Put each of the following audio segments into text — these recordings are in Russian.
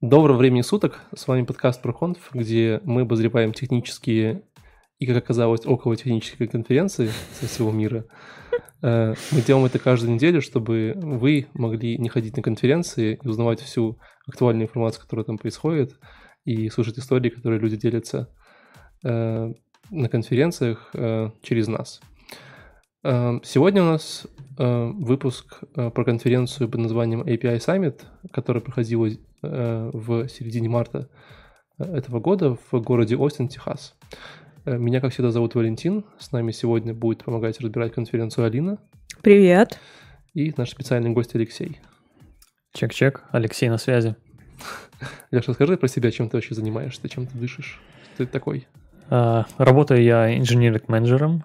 Доброго времени суток, с вами подкаст ProConf, где мы обозреваем технические и, как оказалось, около технические конференции со всего мира. Э, мы делаем это каждую неделю, чтобы вы могли не ходить на конференции и узнавать всю актуальную информацию, которая там происходит, и слушать истории, которые люди делятся э, на конференциях э, через нас. Сегодня у нас выпуск про конференцию под названием API Summit, которая проходила в середине марта этого года в городе Остин, Техас. Э, меня, как всегда, зовут Валентин. С нами сегодня будет помогать разбирать конференцию Алина. Привет. И наш специальный гость Алексей. Чек-чек, Алексей на связи. Леша, расскажи про себя, чем ты вообще занимаешься, чем ты дышишь, ты такой? Работаю я инженерик-менеджером,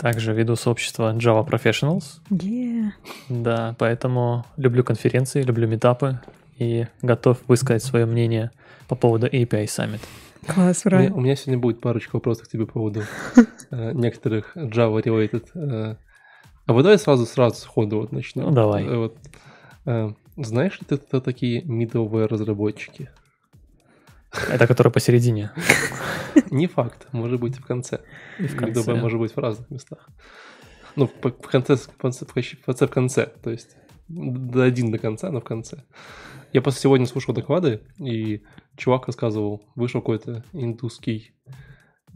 также веду сообщество Java Professionals. Yeah. Да, поэтому люблю конференции, люблю метапы и готов высказать свое мнение по поводу API Summit. Класс, у меня, у меня сегодня будет парочка вопросов к тебе по поводу э, некоторых Java-related. Э, а вот давай сразу, сразу сходу вот начнем. Ну, давай. Э, вот, э, знаешь ли ты, кто такие middleware разработчики? Это которые посередине. Не факт, может быть в конце. И в конце. Может быть в разных местах. Ну, в конце, в конце, в конце, в конце, то есть до один до конца, но в конце. Я просто сегодня слушал доклады, и чувак рассказывал, вышел какой-то индусский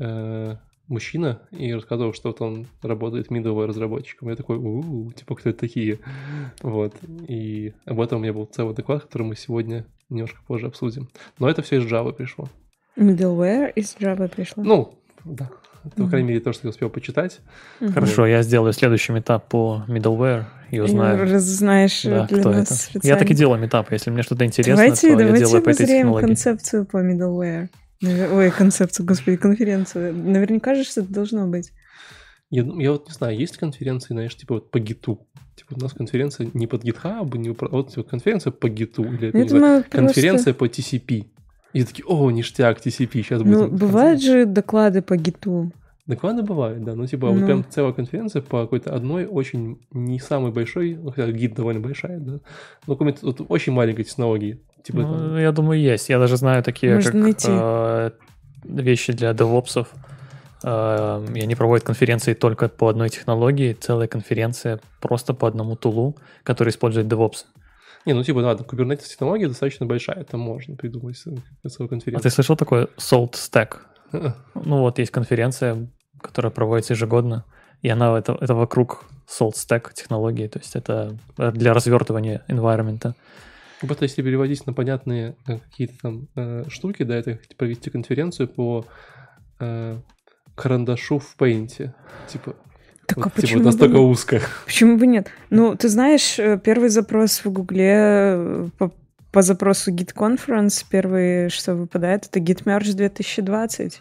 э, мужчина и рассказывал, что вот он работает middleware разработчиком. Я такой, у-у-у, типа, кто это такие? Вот. И об этом у меня был целый доклад, который мы сегодня немножко позже обсудим. Но это все из Java пришло. Middleware из Java пришло? Ну, да. Это, по крайней мере, то, что я успел почитать. Хорошо, вот. я сделаю следующий этап по middleware и узнаю. Разузнаешь да, для кто нас это. специально. Я так и делаю метап. Если мне что-то интересно, давайте, то давайте я делаю по этой технологии. концепцию по middleware. Ой, концепцию, господи, конференцию. Наверняка же что-то должно быть. Я, я вот не знаю, есть конференции, знаешь, типа вот по гиту? Типа у нас конференция не под GitHub, не вот типа, конференция по гиту, или это, Я не знаю, просто- конференция по TCP. И такие, о, ништяк, TCP, сейчас будет. Ну, бывают же доклады по гиту. Доклады бывают, да. Ну, типа, вот Ну. прям целая конференция по какой-то одной очень не самой большой, ну, хотя гид довольно большая, да. Ну, какой-то вот очень маленькой технологии. Типа, Ну, там, я думаю, есть. Я даже знаю такие Можно как найти. э, вещи для девопсов. Э, и они проводят конференции только по одной технологии, целая конференция просто по одному тулу, который использует DevOps. Не, ну, типа, ладно, Kubernetes технология достаточно большая, это можно придумать э, целую А конференцию. ты слышал такое Salt Stack? Ну вот есть конференция, которая проводится ежегодно, и она это, это вокруг Salt Stack технологии, то есть это для развертывания environment. Ну, Просто если переводить на понятные э, какие-то там э, штуки, да, это провести конференцию по э, карандашу в Paint. Типа, Так а вот, типа почему бы настолько нет? узко. Почему бы нет? Ну, ты знаешь, э, первый запрос в Гугле э, по, по запросу Git Conference, первый, что выпадает, это Git Merge 2020.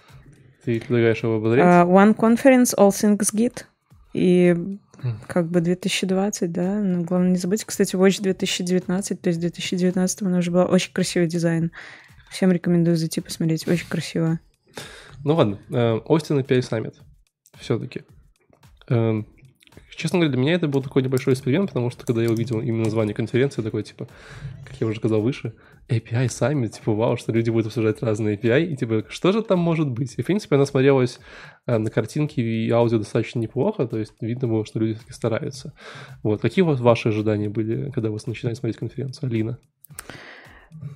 Ты предлагаешь его обозреть? А, One Conference, All Things Git. И как бы 2020, да. Но главное не забыть, кстати, Watch 2019, то есть в 2019 у нас же был очень красивый дизайн. Всем рекомендую зайти посмотреть, очень красиво. Ну ладно, э, Austin API Summit. Все-таки. Честно говоря, для меня это был такой небольшой эксперимент, потому что когда я увидел именно название конференции, такой, типа, как я уже сказал выше, API Summit, типа, вау, что люди будут обсуждать разные API, и типа, что же там может быть? И, в принципе, она смотрелась э, на картинке и аудио достаточно неплохо, то есть видно было, что люди все-таки стараются. Вот. Какие у вас ваши ожидания были, когда вы начинали смотреть конференцию? Алина?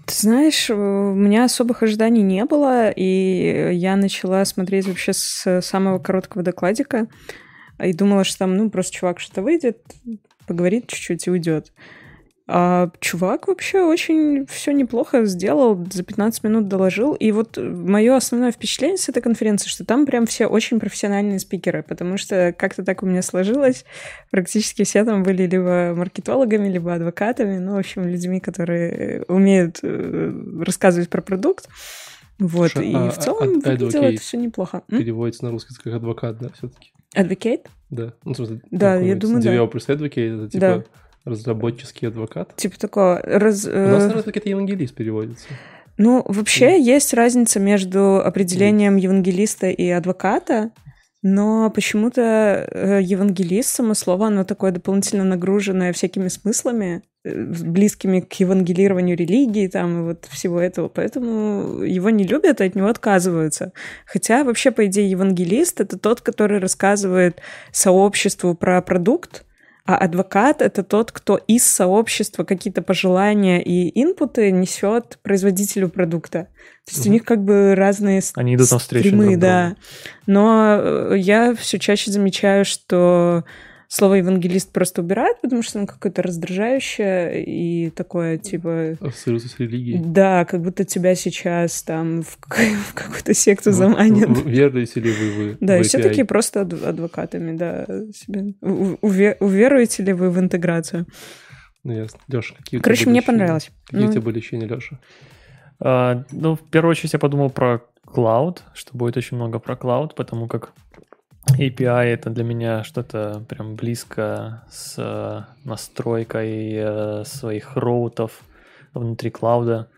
Ты знаешь, у меня особых ожиданий не было, и я начала смотреть вообще с самого короткого докладика, и думала, что там, ну, просто чувак что-то выйдет, поговорит чуть-чуть и уйдет. А чувак вообще очень все неплохо сделал, за 15 минут доложил. И вот мое основное впечатление с этой конференции, что там прям все очень профессиональные спикеры, потому что как-то так у меня сложилось. Практически все там были либо маркетологами, либо адвокатами, ну, в общем, людьми, которые умеют э, рассказывать про продукт. Вот, Ша- и а- в целом а- выглядело это все неплохо. Переводится на русский как адвокат, да, все-таки. Advocate? Да. Ну, в смысле, Да, я думаю, да. Developers Advocate, это типа Да. Разработческий адвокат. Типа такого... Раз, У э, нас, наверное, какой-то евангелист переводится. Ну, вообще есть разница между определением евангелиста и адвоката, но почему-то э, евангелист, само слово, оно такое дополнительно нагруженное всякими смыслами, э, близкими к евангелированию религии там и вот всего этого, поэтому его не любят и от него отказываются. Хотя вообще, по идее, евангелист — это тот, который рассказывает сообществу про продукт, а адвокат — это тот, кто из сообщества какие-то пожелания и инпуты несет производителю продукта. То есть mm-hmm. у них как бы разные Они идут навстречу стримы, друг да. Но э, я все чаще замечаю, что слово евангелист просто убирают, потому что оно какое-то раздражающее и такое, типа... Ассоциируется с религией. Да, как будто тебя сейчас там в, в какую-то секту заманят. Веруете ли вы, вы Да, и все такие просто адвокатами, да, себе. Уверуете ли вы в интеграцию? Ну, ясно. Леша, какие Короче, мне понравилось. Какие у ну. тебя были ощущения, Леша? А, ну, в первую очередь я подумал про клауд, что будет очень много про клауд, потому как API это для меня что-то прям близко с э, настройкой э, своих роутов внутри клауда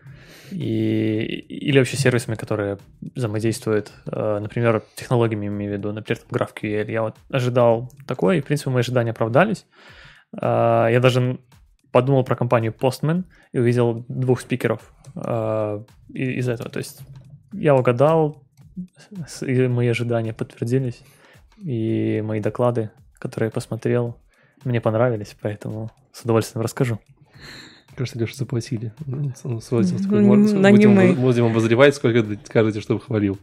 и, или вообще сервисами, которые взаимодействуют, э, например, технологиями, имею в виду, например, GraphQL. Я вот ожидал такое, и, в принципе, мои ожидания оправдались. Я даже подумал про компанию Postman и увидел двух спикеров из этого. То есть я угадал, и мои ожидания подтвердились и мои доклады, которые я посмотрел, мне понравились, поэтому с удовольствием расскажу. Кажется, Леша заплатили. Ну, будем, будем обозревать, сколько скажете, чтобы хвалил.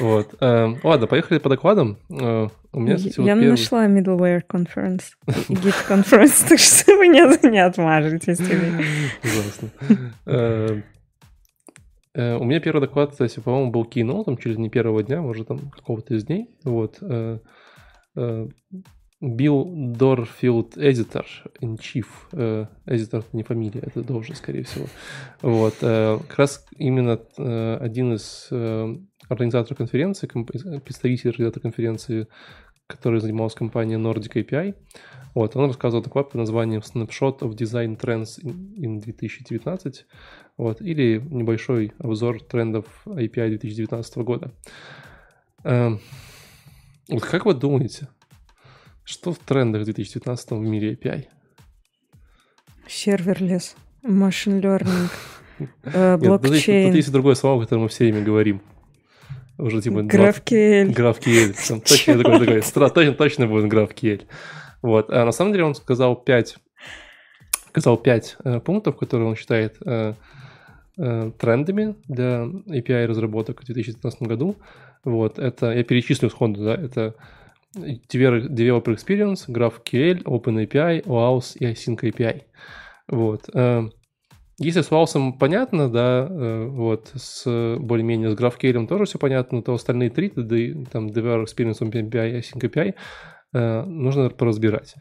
Вот. Э, ладно, поехали по докладам. Э, у меня, кстати, Я вот первый... нашла middleware conference и git conference, так что вы не, не отмажетесь. Ужасно. Э, у меня первый доклад, кстати, по-моему, был кино, там, через не первого дня, может, там, какого-то из дней. Вот. Э, э, Билл Дорфилд, эдитор, chief. Эдитор — не фамилия, это должен, скорее всего. Вот. Как раз именно один из организаторов конференции, представитель организатора конференции, который занимался компанией Nordic API, вот, он рассказывал доклад под названием Snapshot of Design Trends in 2019. Вот, или небольшой обзор трендов API 2019 года. Эм, вот как вы думаете, что в трендах 2019 в мире API? Serverless, machine learning, э, блокчейн. Тут есть другое слово, которое мы все время говорим. Уже типа... GraphQL. GraphQL. Точно, такой, такой, точно, точно будет GraphQL. Вот. А на самом деле он сказал 5, сказал 5 э, пунктов, которые он считает э, Э, трендами для API разработок в 2019 году. Вот, это, я перечислю сходу, да, это Developer Experience, GraphQL, OpenAPI, OAuth и Async API. Вот. Э, если с OAuth понятно, да, э, вот, с более-менее с GraphQL тоже все понятно, то остальные три, там, Developer Experience, и Async API, нужно поразбирать.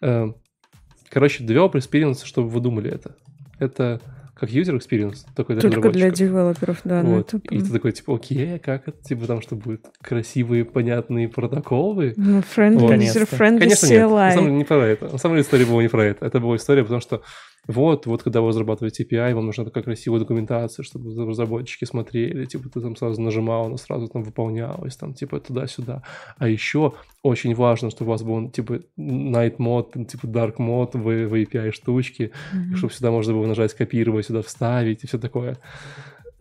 Короче, Developer Experience, чтобы вы думали это, это как user experience, такой для Только для девелоперов, да. Ну вот. Это... И ты такой, типа, окей, а как это? Типа там, что будет красивые, понятные протоколы? Ну, friendly, вот. user-friendly Конечно, CLI. нет. На самом деле, не про это. На самом деле, история была не про это. Это была история, потому что вот, вот когда вы разрабатываете API, вам нужна такая красивая документация, чтобы разработчики смотрели, типа ты там сразу нажимал, она сразу там выполнялась, там типа туда-сюда. А еще очень важно, чтобы у вас был типа night mode, типа dark mode в, в API штучки, mm-hmm. чтобы сюда можно было нажать копировать, сюда вставить и все такое.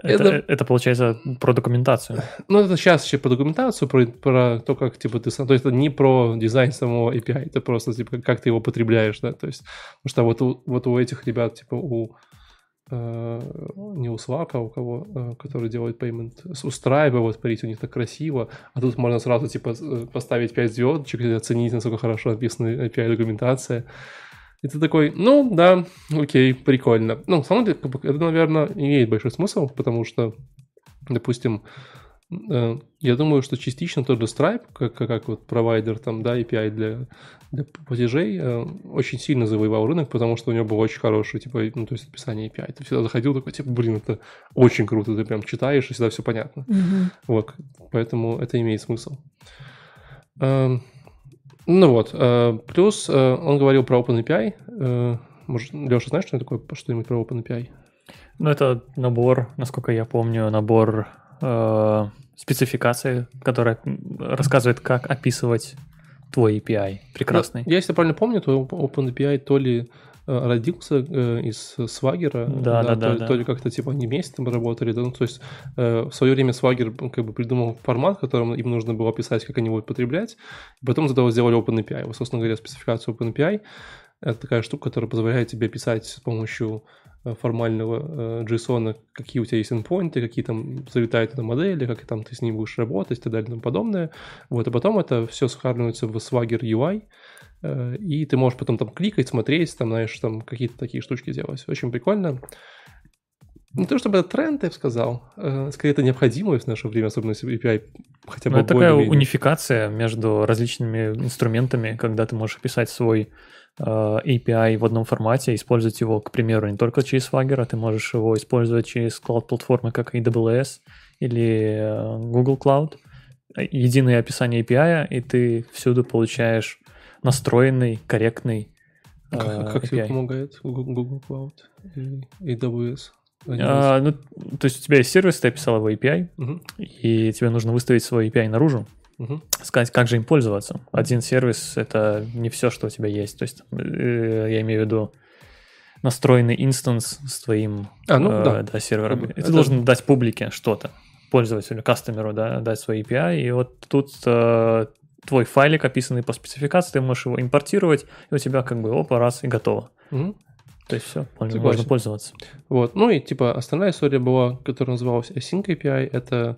Это, это, это получается про документацию. Ну, это сейчас еще про документацию, про, про то, как типа ты сам. То есть это не про дизайн самого API, это просто типа как ты его потребляешь, да. То есть, потому что вот у, вот у этих ребят, типа у э, не у Slack, а у кого, э, который делает payment, у Stripe, вот, смотрите, у них так красиво, а тут можно сразу, типа, э, поставить 5 звездочек и оценить, насколько хорошо написана API-документация. И ты такой, ну, да, окей, прикольно. Ну, самом деле, это, наверное, имеет большой смысл, потому что, допустим, э, я думаю, что частично тот же Stripe, как, как вот провайдер там, да, API для, для платежей, э, очень сильно завоевал рынок, потому что у него был очень хороший, типа, ну, то есть описание API. Ты всегда заходил такой, типа, блин, это очень круто, ты прям читаешь, и всегда все понятно. Mm-hmm. Вот, поэтому это имеет смысл. Ну вот, э, плюс э, он говорил про OpenAPI. Э, может, Леша, знаешь, что это такое, что-нибудь про OpenAPI? Ну, это набор, насколько я помню, набор э, спецификация, которая рассказывает, как описывать твой API. Прекрасный. Ну, я, если правильно помню, то OpenAPI то ли родился э, из Swagger, да, да, да, то, да. то ли как-то типа они вместе там работали, да, ну, то есть э, в свое время Swagger как бы придумал формат, в котором им нужно было описать, как они будут потреблять, и потом из этого сделали OpenAPI. Вот, собственно говоря, спецификацию OpenAPI — это такая штука, которая позволяет тебе писать с помощью Э, формального э, JSON, какие у тебя есть endpoinты, какие там залетают на модели, как там ты с ним будешь работать и так далее и тому подобное. Вот, и потом это все схарнуется в Swagger UI, э, и ты можешь потом там кликать, смотреть, там, знаешь, там какие-то такие штучки делать. Очень прикольно. Не то чтобы это тренд, я бы сказал, скорее это необходимость в наше время, особенно если API хотя бы Но это такая унификация между различными инструментами, когда ты можешь писать свой Э, API в одном формате, использовать его, к примеру, не только через Swagger, а ты можешь его использовать через cloud-платформы, как AWS или э, Google Cloud. Единое описание API, и ты всюду получаешь настроенный, корректный а как, э, как тебе помогает Google Cloud и AWS? А, ну, то есть у тебя есть сервис, ты описал его API, угу. и тебе нужно выставить свой API наружу, угу. сказать, как же им пользоваться. Один сервис — это не все, что у тебя есть. То есть э, я имею в виду настроенный инстанс с твоим а, ну, э, да. Да, сервером. Это... И ты должен дать публике что-то, пользователю, кастомеру, да, дать свой API. И вот тут э, твой файлик, описанный по спецификации, ты можешь его импортировать, и у тебя как бы опа, раз, и готово. Угу. То есть все, Согласен. можно пользоваться. Вот. Ну и типа основная история была, которая называлась Async API, это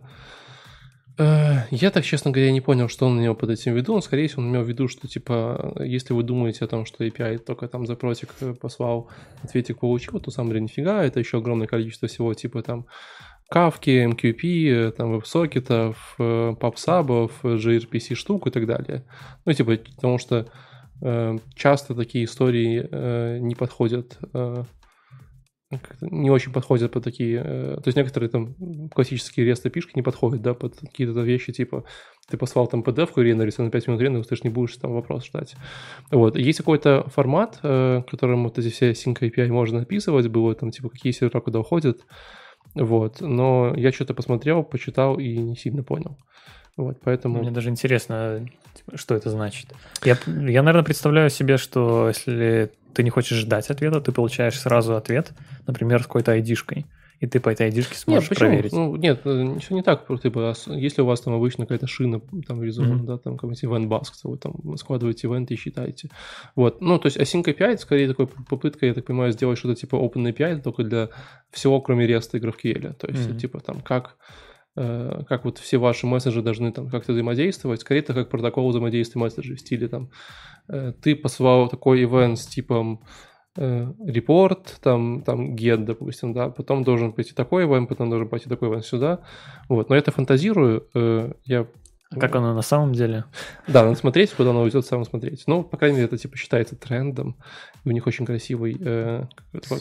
Э, я так, честно говоря, не понял, что он имел под этим в виду. Он, скорее всего, он имел в виду, что, типа, если вы думаете о том, что API только там запросик э, послал, ответик получил, то сам деле нифига, это еще огромное количество всего, типа, там, кавки, MQP, там, веб-сокетов, э, gRPC штук и так далее. Ну, типа, потому что э, часто такие истории э, не подходят э, не очень подходят под такие... Э, то есть некоторые там классические REST api не подходят, да, под какие-то вещи, типа ты послал там PDF-ку рендериться на 5 минут рендеринга, ты же не будешь там вопрос ждать. Вот. Есть какой-то формат, э, которым вот эти все Sync API можно описывать, было там типа какие сервера куда уходят, вот. Но я что-то посмотрел, почитал и не сильно понял. Вот, поэтому... Мне даже интересно, типа, что это значит. Я, я, наверное, представляю себе, что если ты не хочешь ждать ответа, ты получаешь сразу ответ, например, с какой-то айдишкой и ты по этой айдишке сможешь нет, проверить. Ну, нет, э, все не так. Типа, если у вас там обычно какая-то шина там рисована, mm-hmm. да, там какой-нибудь event bask, вы там складываете ивенты и считаете. Вот. Ну, то есть Async API это скорее такой попытка, я так понимаю, сделать что-то типа Open API, только для всего, кроме REST и GraphQL. То есть, mm-hmm. типа, там, как э, как вот все ваши месседжи должны там как-то взаимодействовать. Скорее, это как протокол взаимодействия месседжей в стиле там э, ты послал такой ивент с типом Э, репорт, там, там get, допустим, да, потом должен пойти такой ивент, потом должен пойти такой ивент сюда. Вот, но я это фантазирую, э, я а как оно на самом деле? Да, надо смотреть, куда оно уйдет, сам смотреть. Ну, по крайней мере, это типа считается трендом. У них очень красивый, э,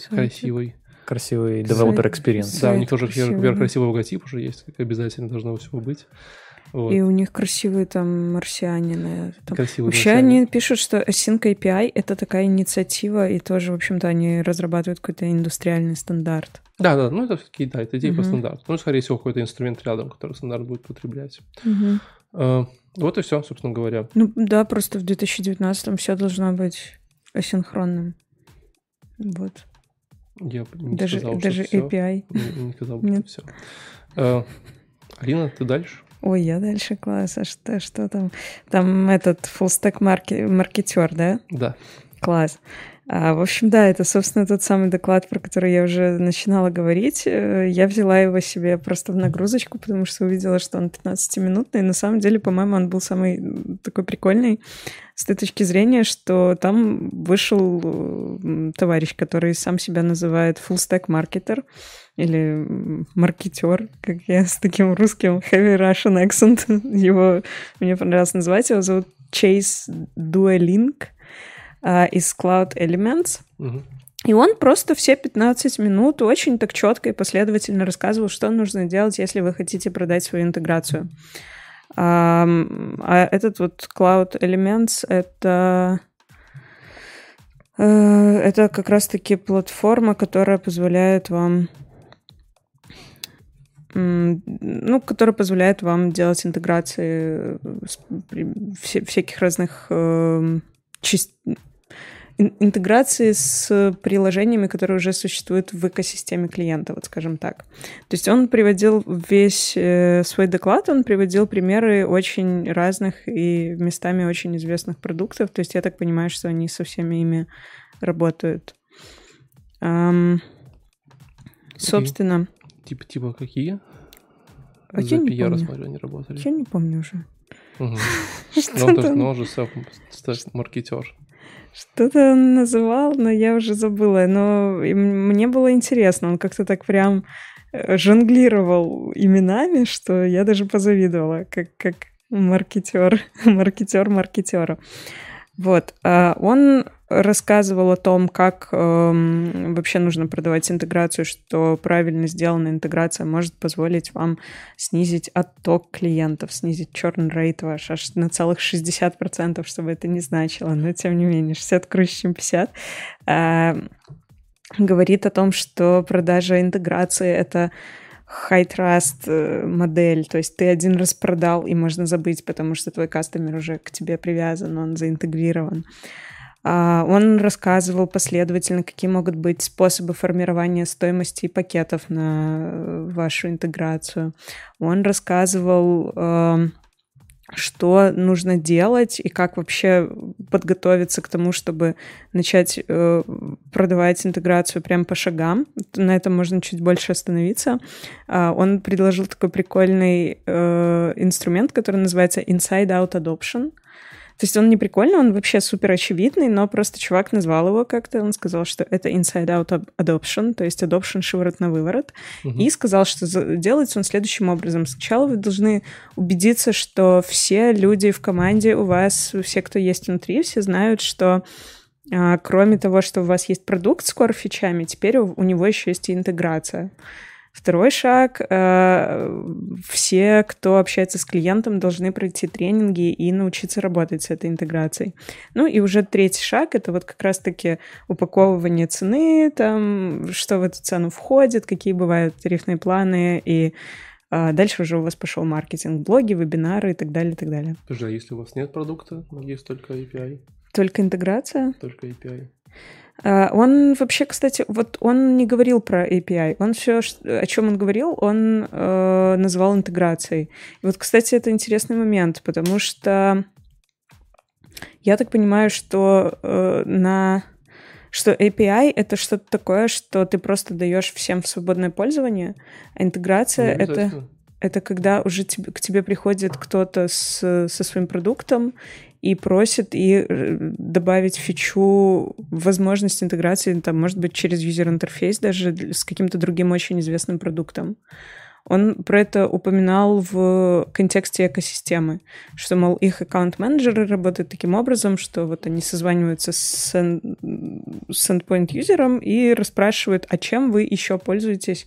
красивый красивый developer experience. Да, у них тоже красивый, красивый логотип уже есть, как обязательно должно всего быть. Вот. И у них красивые там марсианины. Там. Красивые Вообще марсиане. они пишут, что Async API — это такая инициатива, и тоже, в общем-то, они разрабатывают какой-то индустриальный стандарт. Да, да, ну это все-таки, да, это идея uh-huh. по стандарту. Ну, скорее всего, какой-то инструмент рядом, который стандарт будет потреблять. Uh-huh. Uh, вот и все, собственно говоря. Ну да, просто в 2019-м все должно быть асинхронным. Вот. Я не даже сказал, даже что API. Не, не сказал, что все. Uh, Алина, ты дальше? Ой, я дальше класс. А что, что там? Там этот фуллстек маркетер, да? Да. Класс. А, в общем, да, это, собственно, тот самый доклад, про который я уже начинала говорить. Э, я взяла его себе просто в нагрузочку, потому что увидела, что он 15-минутный. На самом деле, по-моему, он был самый такой прикольный с той точки зрения, что там вышел товарищ, который сам себя называет full stack marketer или маркетер, как я с таким русским heavy Russian accent его мне понравилось называть. Его зовут Chase Duelink uh, из Cloud Elements. Угу. И он просто все 15 минут очень так четко и последовательно рассказывал, что нужно делать, если вы хотите продать свою интеграцию. А, а этот вот Cloud Elements — это э, это как раз-таки платформа, которая позволяет вам ну, который позволяет вам делать интеграции всяких разных э, частей интеграции с приложениями, которые уже существуют в экосистеме клиента, вот скажем так. То есть он приводил весь э, свой доклад, он приводил примеры очень разных и местами очень известных продуктов. То есть я так понимаю, что они со всеми ими работают. Um, собственно. Типа, типа какие? А За я не помню. смотрю, они работали. Я не помню уже. Угу. Ну, то он уже маркетер. Что-то он называл, но я уже забыла. Но мне было интересно. Он как-то так прям э, жонглировал именами, что я даже позавидовала, как, как маркетер, маркетер маркетера. Вот. А он рассказывал о том, как э, вообще нужно продавать интеграцию, что правильно сделанная интеграция может позволить вам снизить отток клиентов, снизить черный рейт ваш аж на целых 60%, чтобы это не значило, но тем не менее 60 круче, чем 50. Э, говорит о том, что продажа интеграции — это high trust э, модель, то есть ты один раз продал, и можно забыть, потому что твой кастомер уже к тебе привязан, он заинтегрирован. А, он рассказывал последовательно, какие могут быть способы формирования стоимости пакетов на э, вашу интеграцию. Он рассказывал эм, что нужно делать и как вообще подготовиться к тому, чтобы начать э, продавать интеграцию прямо по шагам. На этом можно чуть больше остановиться. Э, он предложил такой прикольный э, инструмент, который называется Inside Out Adoption. То есть он не прикольный, он вообще супер очевидный, но просто чувак назвал его как-то, он сказал, что это inside-out adoption, то есть adoption шиворот на выворот, угу. и сказал, что делается он следующим образом. Сначала вы должны убедиться, что все люди в команде у вас, все, кто есть внутри, все знают, что а, кроме того, что у вас есть продукт с core-фичами, теперь у, у него еще есть и интеграция. Второй шаг. Э, все, кто общается с клиентом, должны пройти тренинги и научиться работать с этой интеграцией. Ну и уже третий шаг — это вот как раз-таки упаковывание цены, там, что в эту цену входит, какие бывают тарифные планы и а дальше уже у вас пошел маркетинг, блоги, вебинары и так далее, и так далее. Слушай, а если у вас нет продукта, есть только API? Только интеграция? Только API. А, он вообще, кстати, вот он не говорил про API. Он все, о чем он говорил, он э, называл интеграцией. И вот, кстати, это интересный момент, потому что я так понимаю, что э, на что API это что-то такое, что ты просто даешь всем в свободное пользование, а интеграция ну, это это когда уже тебе, к тебе приходит кто-то с, со своим продуктом и просит и э, добавить фичу возможность интеграции, там, может быть, через юзер-интерфейс даже с каким-то другим очень известным продуктом. Он про это упоминал в контексте экосистемы, что, мол, их аккаунт-менеджеры работают таким образом, что вот они созваниваются с, с endpoint-юзером и расспрашивают, а чем вы еще пользуетесь,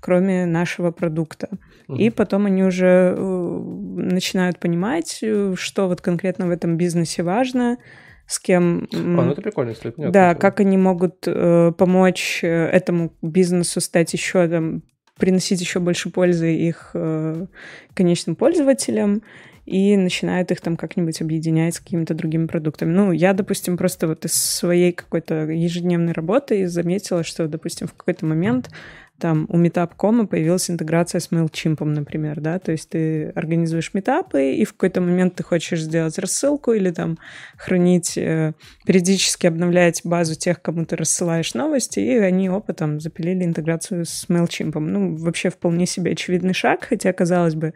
кроме нашего продукта. И потом они уже э, начинают понимать, э, что вот конкретно в этом бизнесе важно, с кем... А, ну это прикольно, если понятно. Да, как они могут э, помочь э, этому бизнесу стать еще там приносить еще больше пользы их э, конечным пользователям и начинают их там как-нибудь объединять с какими-то другими продуктами. Ну, я, допустим, просто вот из своей какой-то ежедневной работы заметила, что, допустим, в какой-то момент там у Meetup.com появилась интеграция с MailChimp, например, да, то есть ты организуешь метапы, и в какой-то момент ты хочешь сделать рассылку или там хранить, э, периодически обновлять базу тех, кому ты рассылаешь новости, и они опытом запилили интеграцию с MailChimp. Ну, вообще вполне себе очевидный шаг, хотя, казалось бы,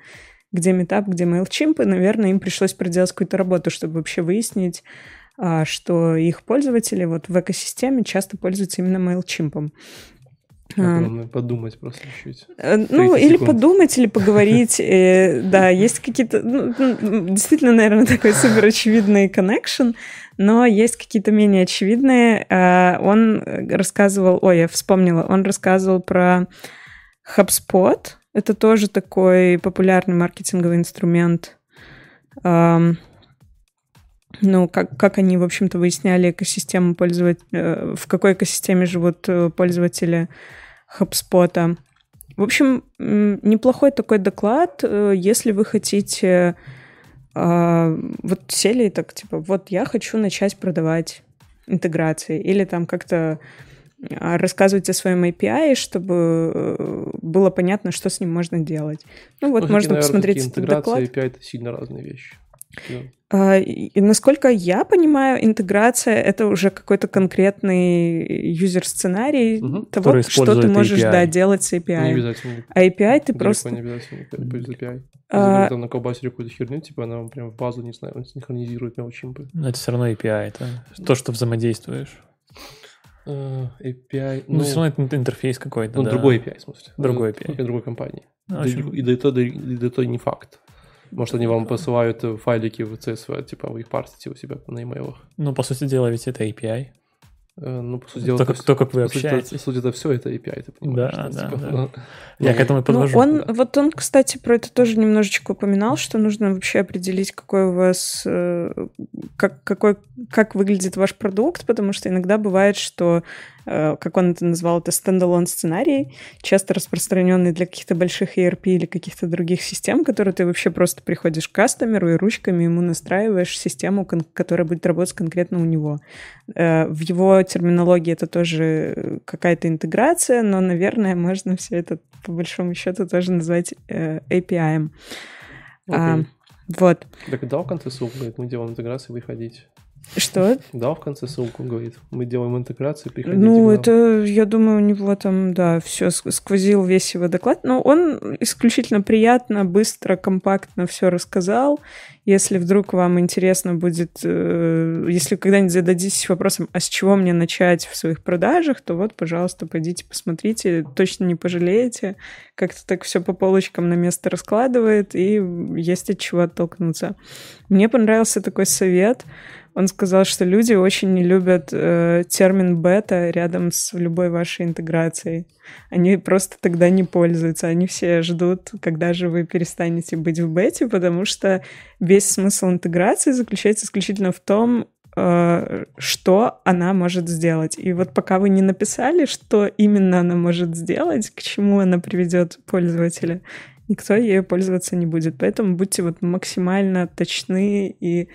где Meetup, где MailChimp, и, наверное, им пришлось проделать какую-то работу, чтобы вообще выяснить, а, что их пользователи вот в экосистеме часто пользуются именно MailChimp. Главное подумать просто чуть-чуть. Э, ну, или секунд. подумать, или поговорить. Э, да, есть какие-то... Ну, ну, действительно, наверное, такой супер очевидный коннекшн, но есть какие-то менее очевидные. Э, он рассказывал... Ой, я вспомнила. Он рассказывал про HubSpot. Это тоже такой популярный маркетинговый инструмент. Ну, как, как они, в общем-то, выясняли экосистему пользователя, в какой экосистеме живут пользователи HubSpot. В общем, неплохой такой доклад, э, если вы хотите а, вот сели и так, типа, вот я хочу начать продавать интеграции или там как-то а, рассказывать о своем API, чтобы э, было понятно, что с ним можно делать. Ну вот, ну, можно наверное, посмотреть этот доклад. API — это сильно разные вещи. А, и, насколько я понимаю, интеграция — это уже какой-то конкретный юзер-сценарий угу. того, что ты можешь да, делать с API. Не обязательно. А API ты просто... не обязательно без API. А... Там на колбасе какую-то херню, типа она прям в базу, не знаю, он синхронизирует MailChimp. Но это все равно API, это то, что взаимодействуешь. Uh, API. Ну, ну, все равно это интерфейс какой-то. Ну, да. другой API, в смысле. Другой API. Другой компании. Ну, да, и, да, и, да, и, да, то не факт. Может, они вам посылают файлики в CSV, типа вы их парсите у себя на e-mail. Ну, по сути дела, ведь это API. Э, ну, по сути дела, то, как, то, как вы по общаетесь. Сути, по сути, это все это API, ты понимаешь. Да, да, типа, да. Ну, Я ну, к этому и подвожу. Ну, он, вот он, кстати, про это тоже немножечко упоминал, что нужно вообще определить, какой у вас, э, как, какой, как выглядит ваш продукт, потому что иногда бывает, что Э, как он это назвал, это стендалон сценарий, часто распространенный для каких-то больших ERP или каких-то других систем, которые ты вообще просто приходишь к кастомеру и ручками ему настраиваешь систему, которая будет работать конкретно у него. Э, в его терминологии это тоже какая-то интеграция, но, наверное, можно все это по большому счету тоже назвать э, API. Okay. А, вот. Так дал в конце ссылку, говорит, мы делаем интеграцию, выходить. Что? Да, в конце ссылку говорит. Мы делаем интеграцию, приходите. Ну, это, я думаю, у него там, да, все сквозил весь его доклад. Но он исключительно приятно, быстро, компактно все рассказал. Если вдруг вам интересно будет, э, если когда-нибудь зададитесь вопросом, а с чего мне начать в своих продажах, то вот, пожалуйста, пойдите посмотрите, точно не пожалеете. Как-то так все по полочкам на место раскладывает, и есть от чего оттолкнуться. Мне понравился такой совет — он сказал, что люди очень не любят э, термин бета рядом с любой вашей интеграцией. Они просто тогда не пользуются. Они все ждут, когда же вы перестанете быть в бете, потому что весь смысл интеграции заключается исключительно в том, э, что она может сделать. И вот пока вы не написали, что именно она может сделать, к чему она приведет пользователя, никто ею пользоваться не будет. Поэтому будьте вот максимально точны и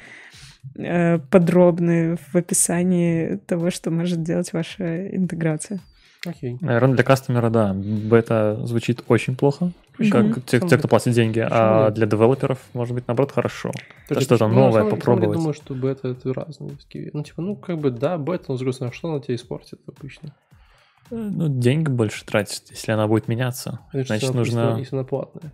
подробны в описании того, что может делать ваша интеграция. Окей. Okay. Наверное, для кастомера, да, бета звучит очень плохо, mm-hmm. как те, те, кто платит деньги, а для девелоперов, может быть, наоборот, хорошо. Это что-то ну, новое самом, попробовать. Я думаю, что бета — это разные. Ну, типа, ну, как бы, да, бета, но, с другой стороны, что она тебе испортит обычно? Э, ну, деньги больше тратить, если она будет меняться. Конечно, Значит, нужно... Если она платная.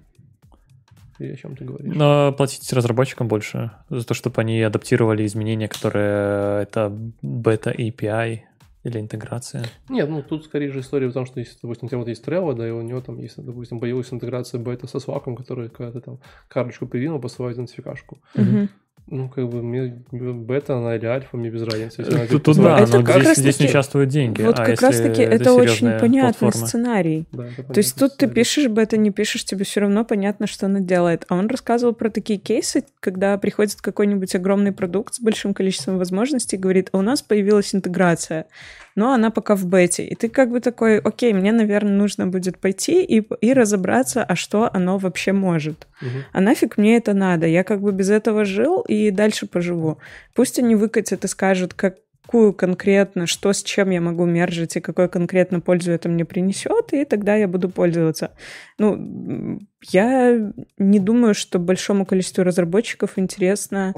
Или о чем ты говоришь? Но платить разработчикам больше за то, чтобы они адаптировали изменения, которые это бета API или интеграция? Нет, ну тут скорее же история в том, что если, допустим, у тебя вот есть Trello, да, и у него там есть, допустим, появилась интеграция бета со сваком, который когда ты там карточку привинул, посылает идентификашку. Mm-hmm. Ну, как бы мне бета, она или альфа, мне без разницы. Если тут, тут да, но здесь, здесь не участвуют деньги. Вот а как раз-таки это, это очень понятный платформа. сценарий. Да, это То есть тут сценарий. ты пишешь бета, не пишешь, тебе все равно понятно, что она делает. А он рассказывал про такие кейсы, когда приходит какой-нибудь огромный продукт с большим количеством возможностей и говорит, а у нас появилась интеграция но она пока в бете. И ты как бы такой, окей, мне, наверное, нужно будет пойти и, и разобраться, а что оно вообще может. Угу. А нафиг мне это надо? Я как бы без этого жил и дальше поживу. Пусть они выкатят и скажут, как, какую конкретно, что с чем я могу мержить и какой конкретно пользу это мне принесет, и тогда я буду пользоваться. Ну, я не думаю, что большому количеству разработчиков интересно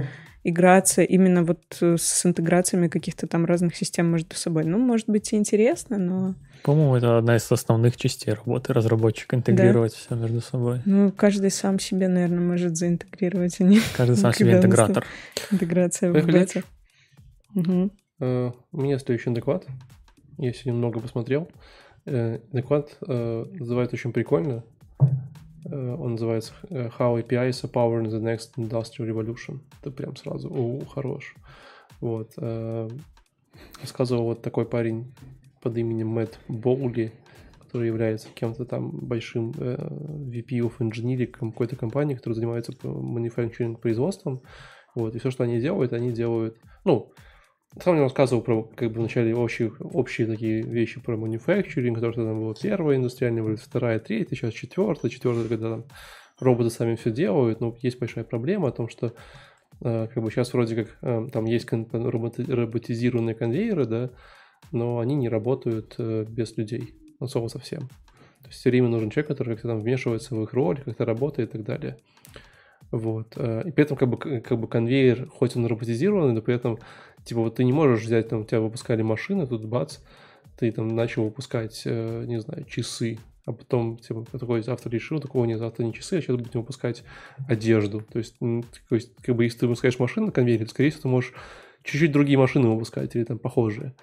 играться именно вот э, с интеграциями каких-то там разных систем между собой. Ну, может быть, и интересно, но... По-моему, это одна из основных частей работы разработчика, интегрировать да. все между собой. Ну, каждый сам себе, наверное, может заинтегрировать, а не... Каждый сам себе интегратор. Интеграция в. Угу. Uh, у меня следующий доклад. Я сегодня много посмотрел. Uh, доклад uh, называется очень прикольно. Э, он называется э, How APIs are powering the next industrial revolution. Это прям сразу, о, хорош. Вот. Э, рассказывал вот такой парень под именем Мэтт Боули, который является кем-то там большим VP of Engineering какой-то компании, которая занимается manufacturing производством. Вот. И все, что они делают, они делают, ну, сам мне рассказывал про, как бы, вначале общие, общие такие вещи про потому что там была первая индустриальная революция, вторая, третья, сейчас четвертая, четвертая, когда там роботы сами все делают, но есть большая проблема о том, что э, как бы сейчас вроде как э, там есть роботизированные конвейеры, да, но они не работают э, без людей, особо совсем. То есть все время нужен человек, который как-то там вмешивается в их роль, как-то работает и так далее. Вот. И при этом как бы, как бы конвейер, хоть он роботизированный, но при этом Типа вот ты не можешь взять, там, у тебя выпускали машины, тут бац, ты там начал выпускать, э, не знаю, часы, а потом типа, такой автор решил, такого нет, завтра не часы, а сейчас будем выпускать одежду. То есть, то есть как бы если ты выпускаешь машину на конвейере, скорее всего, ты можешь чуть-чуть другие машины выпускать или там похожие.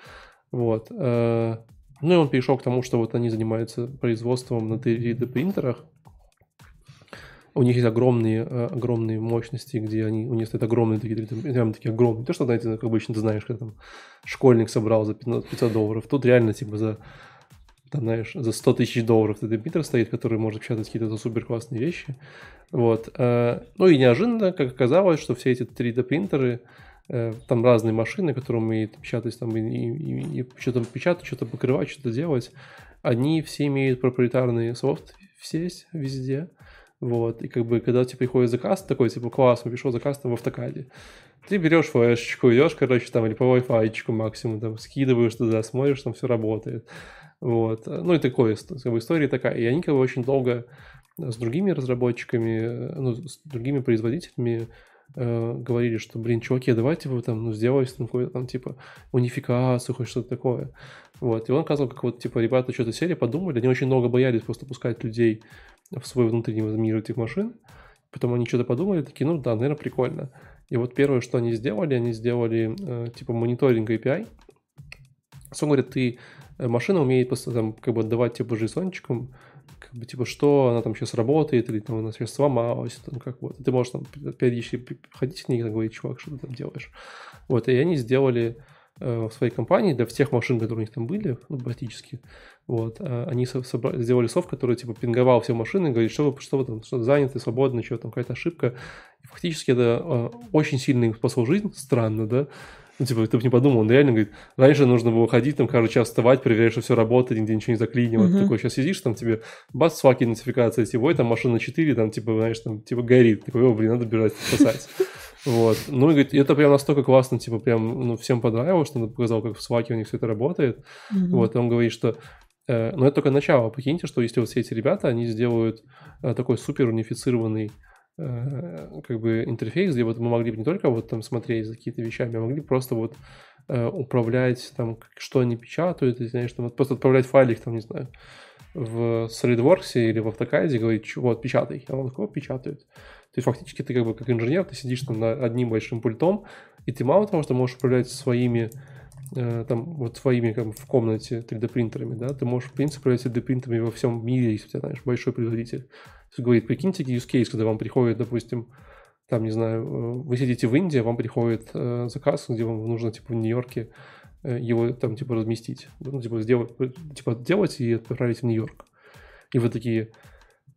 Вот. Э, ну и он перешел к тому, что вот они занимаются производством на 3D принтерах, у них есть огромные, э, огромные мощности, где они, у них стоят огромные такие, прям такие огромные. То, что, знаете, как обычно ты знаешь, когда там школьник собрал за 500 долларов. Тут реально, типа, за, там, знаешь, за 100 тысяч долларов этот принтер стоит, который может печатать какие-то супер классные вещи. Вот. Э, ну и неожиданно, как оказалось, что все эти 3D принтеры, э, там разные машины, которые умеют печатать, там, и, и, и что-то печатать, что-то покрывать, что-то делать, они все имеют проприетарный софт здесь, везде. Вот, и как бы, когда тебе приходит заказ такой, типа, классно, пришел заказ там в автокаде, ты берешь флешечку, идешь, короче, там, или по Wi-Fi максимум, там, скидываешь туда, смотришь, там все работает. Вот, ну и такое, как бы, история такая. И они как бы очень долго с другими разработчиками, ну, с другими производителями э, говорили, что, блин, чуваки, давайте вы там, ну, сделайте там какую-то там, типа, унификацию, хоть что-то такое. Вот, и он сказал, как вот, типа, ребята что-то сели, подумали, они очень много боялись просто пускать людей в свой внутренний мир этих машин. Потом они что-то подумали, такие, ну да, наверное, прикольно. И вот первое, что они сделали, они сделали э, типа мониторинг API. Он говорит, ты э, машина умеет просто там как бы отдавать типа JSON-чиком, как бы типа что она там сейчас работает, или там она сейчас сломалась, там как вот. Ты можешь там периодически ходить к ней и говорить, чувак, что ты там делаешь. Вот, и они сделали в своей компании для всех машин, которые у них там были, ну, практически, вот, а они собрали, сделали софт, который типа пинговал все машины, говорит, что вы, что вы там, что заняты, свободны, что там, какая-то ошибка. И фактически это э, очень сильно им спасло жизнь, странно, да, ну, типа, ты бы не подумал, он реально говорит, раньше нужно было ходить, там, каждый час вставать, проверять, что все работает, нигде ничего не заклинило. Mm-hmm. Ты такой, сейчас сидишь, там, тебе бац, сваки, нотификация, типа, ой, там машина 4, там, типа, знаешь, там, типа, горит. Такой, о, блин, надо бежать, спасать. Вот. Ну, и говорит, это прям настолько классно, типа, прям, ну, всем понравилось, что он показал, как в сваке у них все это работает. Mm-hmm. Вот, и он говорит, что Э, но это только начало. Прикиньте, что если вот все эти ребята, они сделают э, такой супер унифицированный э, как бы интерфейс, где вот мы могли бы не только вот там смотреть за какие-то вещами, а могли просто вот управлять там, что они печатают, и, знаешь, там, вот просто отправлять файлик, там, не знаю, в SolidWorks или в AutoCAD и говорить, вот, печатай. А он такой, печатает. То есть фактически ты как бы как инженер, ты сидишь там над одним большим пультом, и ты мало того, что можешь управлять своими Э, там вот своими как, в комнате 3D принтерами, да, ты можешь, в принципе, управлять 3D принтерами во всем мире, если у тебя, знаешь, большой производитель. Говорит, прикиньте use case, когда вам приходит, допустим, там, не знаю, э, вы сидите в Индии, вам приходит э, заказ, где вам нужно, типа, в Нью-Йорке э, его там, типа, разместить. Ну, типа, сделать, типа, делать и отправить в Нью-Йорк. И вы такие,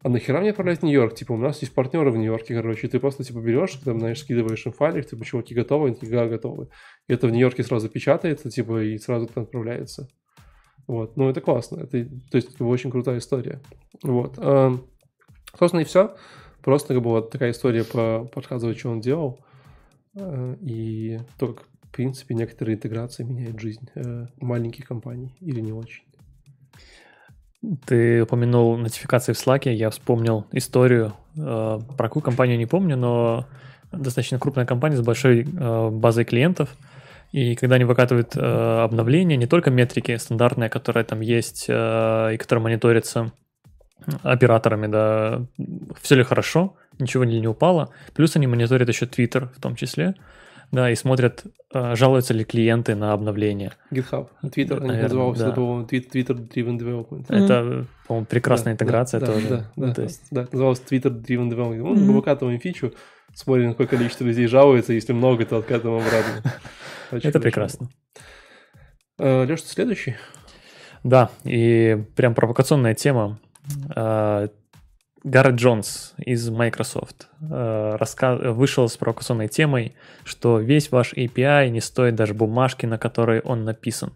а нахера мне отправлять в Нью-Йорк? Типа, у нас есть партнеры в Нью-Йорке, короче, ты просто, типа, берешь, там, знаешь, скидываешь им файлик, типа, чуваки готовы? Они да, готовы. И это в Нью-Йорке сразу печатается, типа, и сразу это отправляется. Вот, ну, это классно. Это, то есть, как очень крутая история. Вот. А, собственно, и все. Просто, как бы, вот такая история по подсказывать, что он делал. А, и то, как, в принципе, некоторые интеграции меняют жизнь э, маленьких компаний или не очень. Ты упомянул нотификации в Slack, я вспомнил историю, э, про какую компанию не помню, но достаточно крупная компания с большой э, базой клиентов, и когда они выкатывают э, обновления, не только метрики стандартные, которые там есть э, и которые мониторятся операторами, да, все ли хорошо, ничего ли не упало, плюс они мониторят еще Twitter в том числе, да, и смотрят, а, жалуются ли клиенты на обновление. GitHub, Twitter, они назывался, да. по-моему, Twitter-driven development. Это, по-моему, прекрасная да, интеграция да, тоже. Да, да, То есть... да, называлось Twitter-driven development. Ну, мы выкатываем фичу, смотрим, какое количество людей жалуется, если много, то откатываем обратно. Это прекрасно. А, Леш, следующий? Да, и прям провокационная тема. Гаррет Джонс из Microsoft э, вышел с провокационной темой, что весь ваш API не стоит даже бумажки, на которой он написан.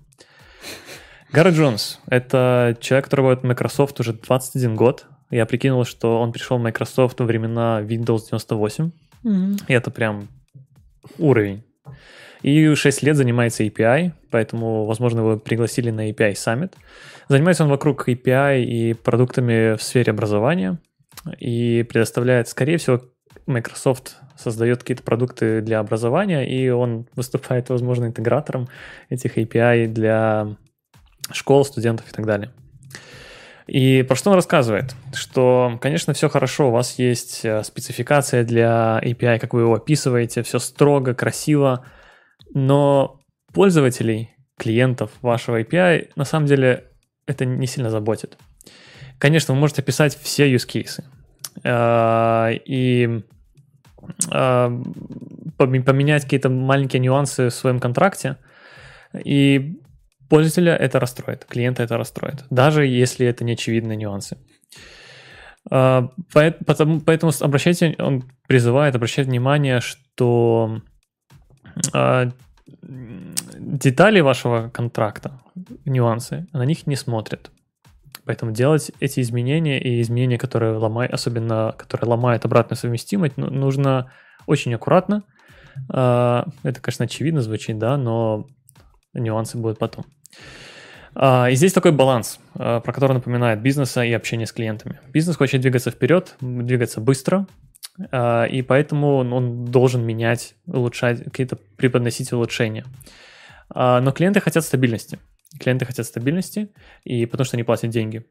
Гаррет Джонс — это человек, который работает в Microsoft уже 21 год. Я прикинул, что он пришел в Microsoft во времена Windows 98. Мгм. И это прям уровень. И 6 лет занимается API, поэтому, возможно, его пригласили на API Summit. Занимается он вокруг API и продуктами в сфере образования и предоставляет, скорее всего, Microsoft создает какие-то продукты для образования, и он выступает, возможно, интегратором этих API для школ, студентов и так далее. И про что он рассказывает? Что, конечно, все хорошо, у вас есть э, спецификация для API, как вы его описываете, все строго, красиво, но пользователей, клиентов вашего API на самом деле это не сильно заботит. Конечно, вы можете писать все use cases. э, И э, поме- поменять какие-то маленькие нюансы в своем контракте, и пользователя это расстроит, клиента это расстроит, даже если это не очевидные нюансы. Потому- Поэтому обращайте, он призывает обращать внимание, что детали вашего контракта, нюансы, на них не смотрят. Поэтому делать эти изменения и изменения, которые ломают, особенно которые ломают обратную совместимость, ну, нужно очень аккуратно. А, Это, конечно, очевидно звучит, да, но нюансы будут потом. А, И здесь такой баланс, а, про который напоминает бизнеса и общение с клиентами. Бизнес хочет двигаться вперед, двигаться быстро, и поэтому он- должен менять, улучшать, какие-то преподносить улучшения. Но клиенты хотят стабильности. Клиенты хотят стабильности, и потому что они платят деньги.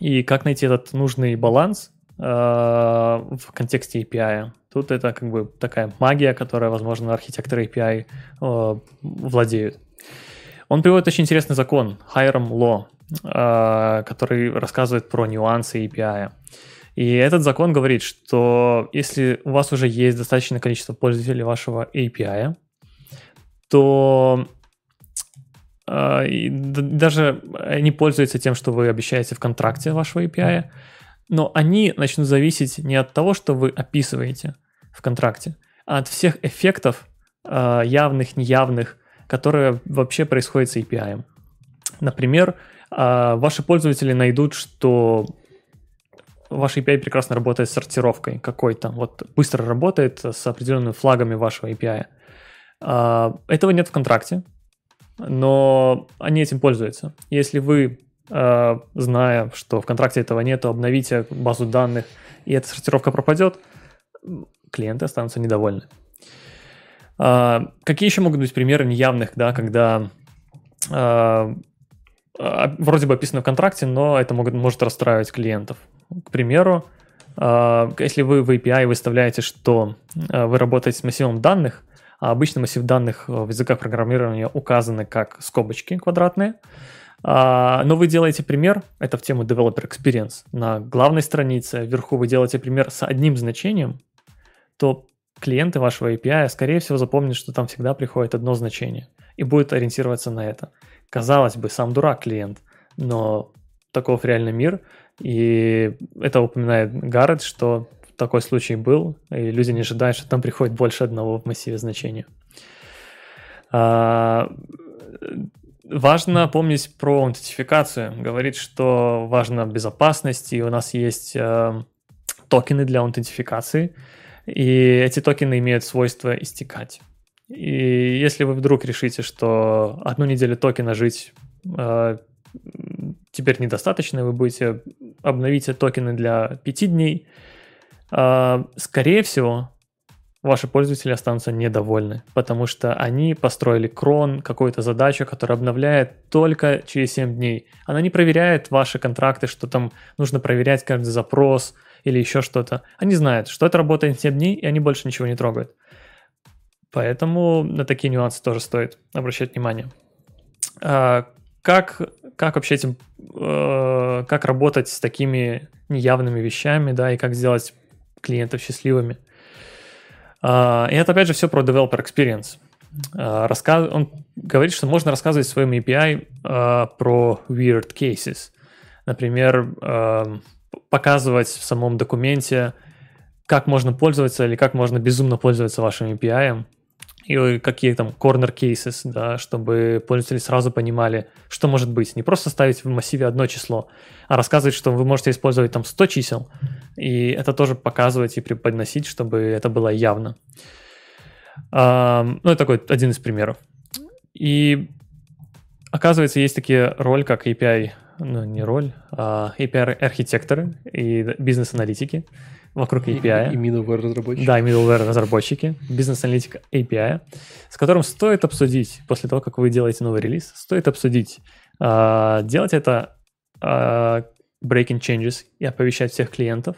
И как найти этот нужный баланс а, в контексте API? Тут это как бы такая магия, которая, возможно, архитекторы API а, владеют. Он приводит очень интересный закон, Hiram Law, а, который рассказывает про нюансы API. И этот закон говорит, что если у вас уже есть достаточное количество пользователей вашего API, то и д- даже они пользуются тем, что вы обещаете в контракте вашего API, но они начнут зависеть не от того, что вы описываете в контракте, а от всех эффектов а, явных, неявных, которые вообще происходят с API. Например, а, ваши пользователи найдут, что ваш API прекрасно работает с сортировкой какой-то, вот быстро работает с определенными флагами вашего API. А, Этого нет в контракте, но они этим пользуются. Если вы, а, зная, что в контракте этого нет, обновите базу данных, и эта сортировка пропадет, клиенты останутся недовольны. А, Какие еще могут быть примеры неявных, да, когда а, вроде бы описано в контракте, но это могут, может расстраивать клиентов. К примеру, если вы в API выставляете, что а, вы работаете с массивом данных, а обычно массив данных в языках программирования указаны как скобочки квадратные, а, но вы делаете пример, это в тему Developer Experience, на главной странице вверху вы делаете пример с одним значением, то клиенты вашего API, скорее всего, запомнят, что там всегда приходит одно значение и будет ориентироваться на это. Казалось бы, сам дурак клиент, но таков реальный мир, и это упоминает Гаррет, что такой случай был, и люди не ожидают, что там приходит больше одного в массиве значения. А, важно помнить про аутентификацию. Говорит, что важна безопасность, и у нас есть э, токены для аутентификации, и эти токены имеют свойство истекать. И если вы вдруг решите, что одну неделю токена жить э, теперь недостаточно, вы будете обновить токены для 5 дней, скорее всего, ваши пользователи останутся недовольны, потому что они построили крон, какую-то задачу, которая обновляет только через 7 дней. Она не проверяет ваши контракты, что там нужно проверять каждый запрос или еще что-то. Они знают, что это работает 7 дней, и они больше ничего не трогают. Поэтому на такие нюансы тоже стоит обращать внимание. А, как, как вообще этим, э, как работать с такими неявными вещами, да, и как сделать клиентов счастливыми? А, и это опять же все про developer experience. А, рассказ... Он говорит, что можно рассказывать своим API а, про weird cases. Например, показывать в самом документе, как можно пользоваться или как можно безумно пользоваться вашим API, и какие там corner cases, да, чтобы пользователи сразу понимали, что может быть. Не просто ставить в массиве одно число, а рассказывать, что вы можете использовать там 100 чисел, и это тоже показывать и преподносить, чтобы это было явно. Ну, это такой один из примеров. И оказывается, есть такие роли, как API, ну, не роль, а API-архитекторы и бизнес-аналитики вокруг API. И, и middleware разработчики. Да, middleware разработчики, бизнес-аналитика API, с которым стоит обсудить, после того, как вы делаете новый релиз, стоит обсудить, э, делать это э, breaking changes и оповещать всех клиентов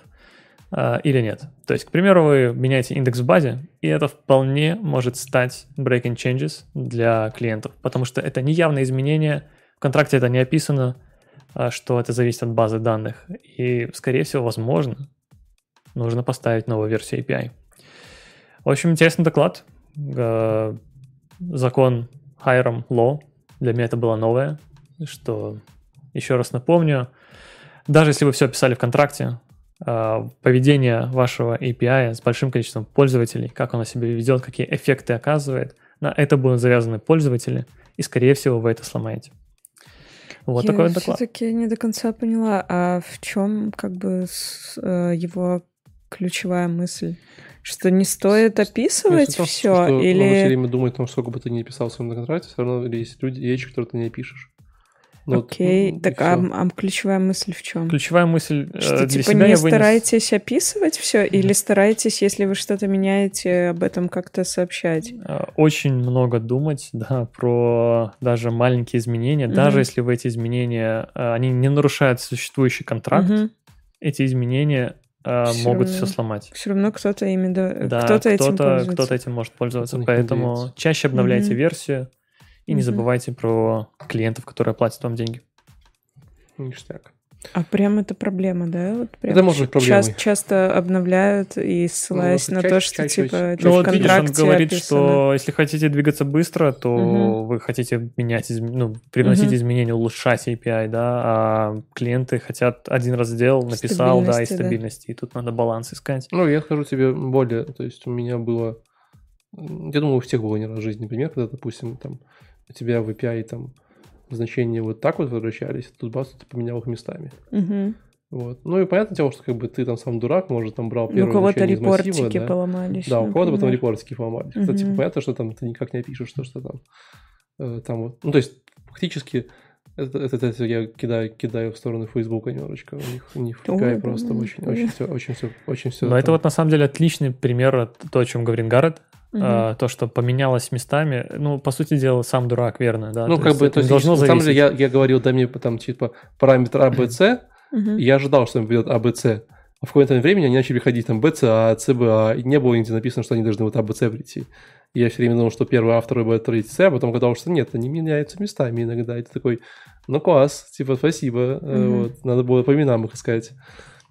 э, или нет. То есть, к примеру, вы меняете индекс в базе, и это вполне может стать breaking changes для клиентов, потому что это неявное изменение, в контракте это не описано, что это зависит от базы данных. И, скорее всего, возможно, нужно поставить новую версию API. В общем, интересный доклад. Э, закон Hiram Law. Для меня это было новое, что, еще раз напомню, даже если вы все описали в контракте, э, поведение вашего API с большим количеством пользователей, как оно себя ведет, какие эффекты оказывает, на это будут завязаны пользователи, и, скорее всего, вы это сломаете. Вот Я такой доклад. все-таки не до конца поняла, а в чем как бы э, его ключевая мысль? Что не стоит описывать том, все? Что или... Он все время думает о том, сколько бы ты ни писал в своем контракте, все равно есть люди, вещи, которые ты не пишешь. Ну, Окей, вот, так а, а ключевая мысль в чем? Ключевая мысль что, э, для типа себя не я вынес... старайтесь описывать все, или старайтесь, если вы что-то меняете, об этом как-то сообщать? Э, очень много думать, да, про даже маленькие изменения, угу. даже если в эти изменения э, они не нарушают существующий контракт, угу. эти изменения все могут равно, все сломать. Все равно кто-то ими да, да кто-то, кто-то этим пользуется. Кто-то этим может пользоваться, поэтому чаще обновляйте mm-hmm. версию и mm-hmm. не забывайте про клиентов, которые платят вам деньги. Ништяк. А прям это проблема, да? Вот прям это может быть проблемой. Часто, часто обновляют и ссылаясь ну, на чаще, то, что чаще, типа ну, вот видишь, он говорит, описано. что если хотите двигаться быстро, то угу. вы хотите менять, ну, привносить угу. изменения, улучшать API, да, а клиенты хотят один раз сделал, написал, да, и стабильности, да. и тут надо баланс искать. Ну, я скажу тебе более, то есть у меня было, я думаю, у всех было не раз в жизни пример, когда, допустим, там у тебя в API там значения вот так вот возвращались, тут бац, ты поменял их местами. Угу. Вот. Ну и понятное дело, что как бы ты там сам дурак, может, там брал первое ну, у кого-то репортики да? поломались. Да, у кого-то потом репортики поломались. Угу. Кстати, понятно, что там ты никак не опишешь то, что там, э, там вот. Ну, то есть, фактически, это, это, это я кидаю, кидаю в сторону Фейсбука немножечко. У них, у них Ой, просто очень, очень все, очень все, очень все. Но там... это вот на самом деле отличный пример то, о чем говорит Гаррет. Угу. А, то, что поменялось местами, ну, по сути дела, сам дурак, верно, да? Ну, то как бы, то есть, должно на самом деле, я, я говорил, дай мне там, типа, параметр ABC, угу. и я ожидал, что он придет ABC. А в какое-то времени они начали приходить там BCA, CBA, и не было нигде написано, что они должны вот ABC прийти. И я все время думал, что первый А, второй Б, третий С, а потом оказалось, что нет, они меняются местами иногда. И ты такой, ну класс, типа, спасибо, mm вот, надо было по именам их искать.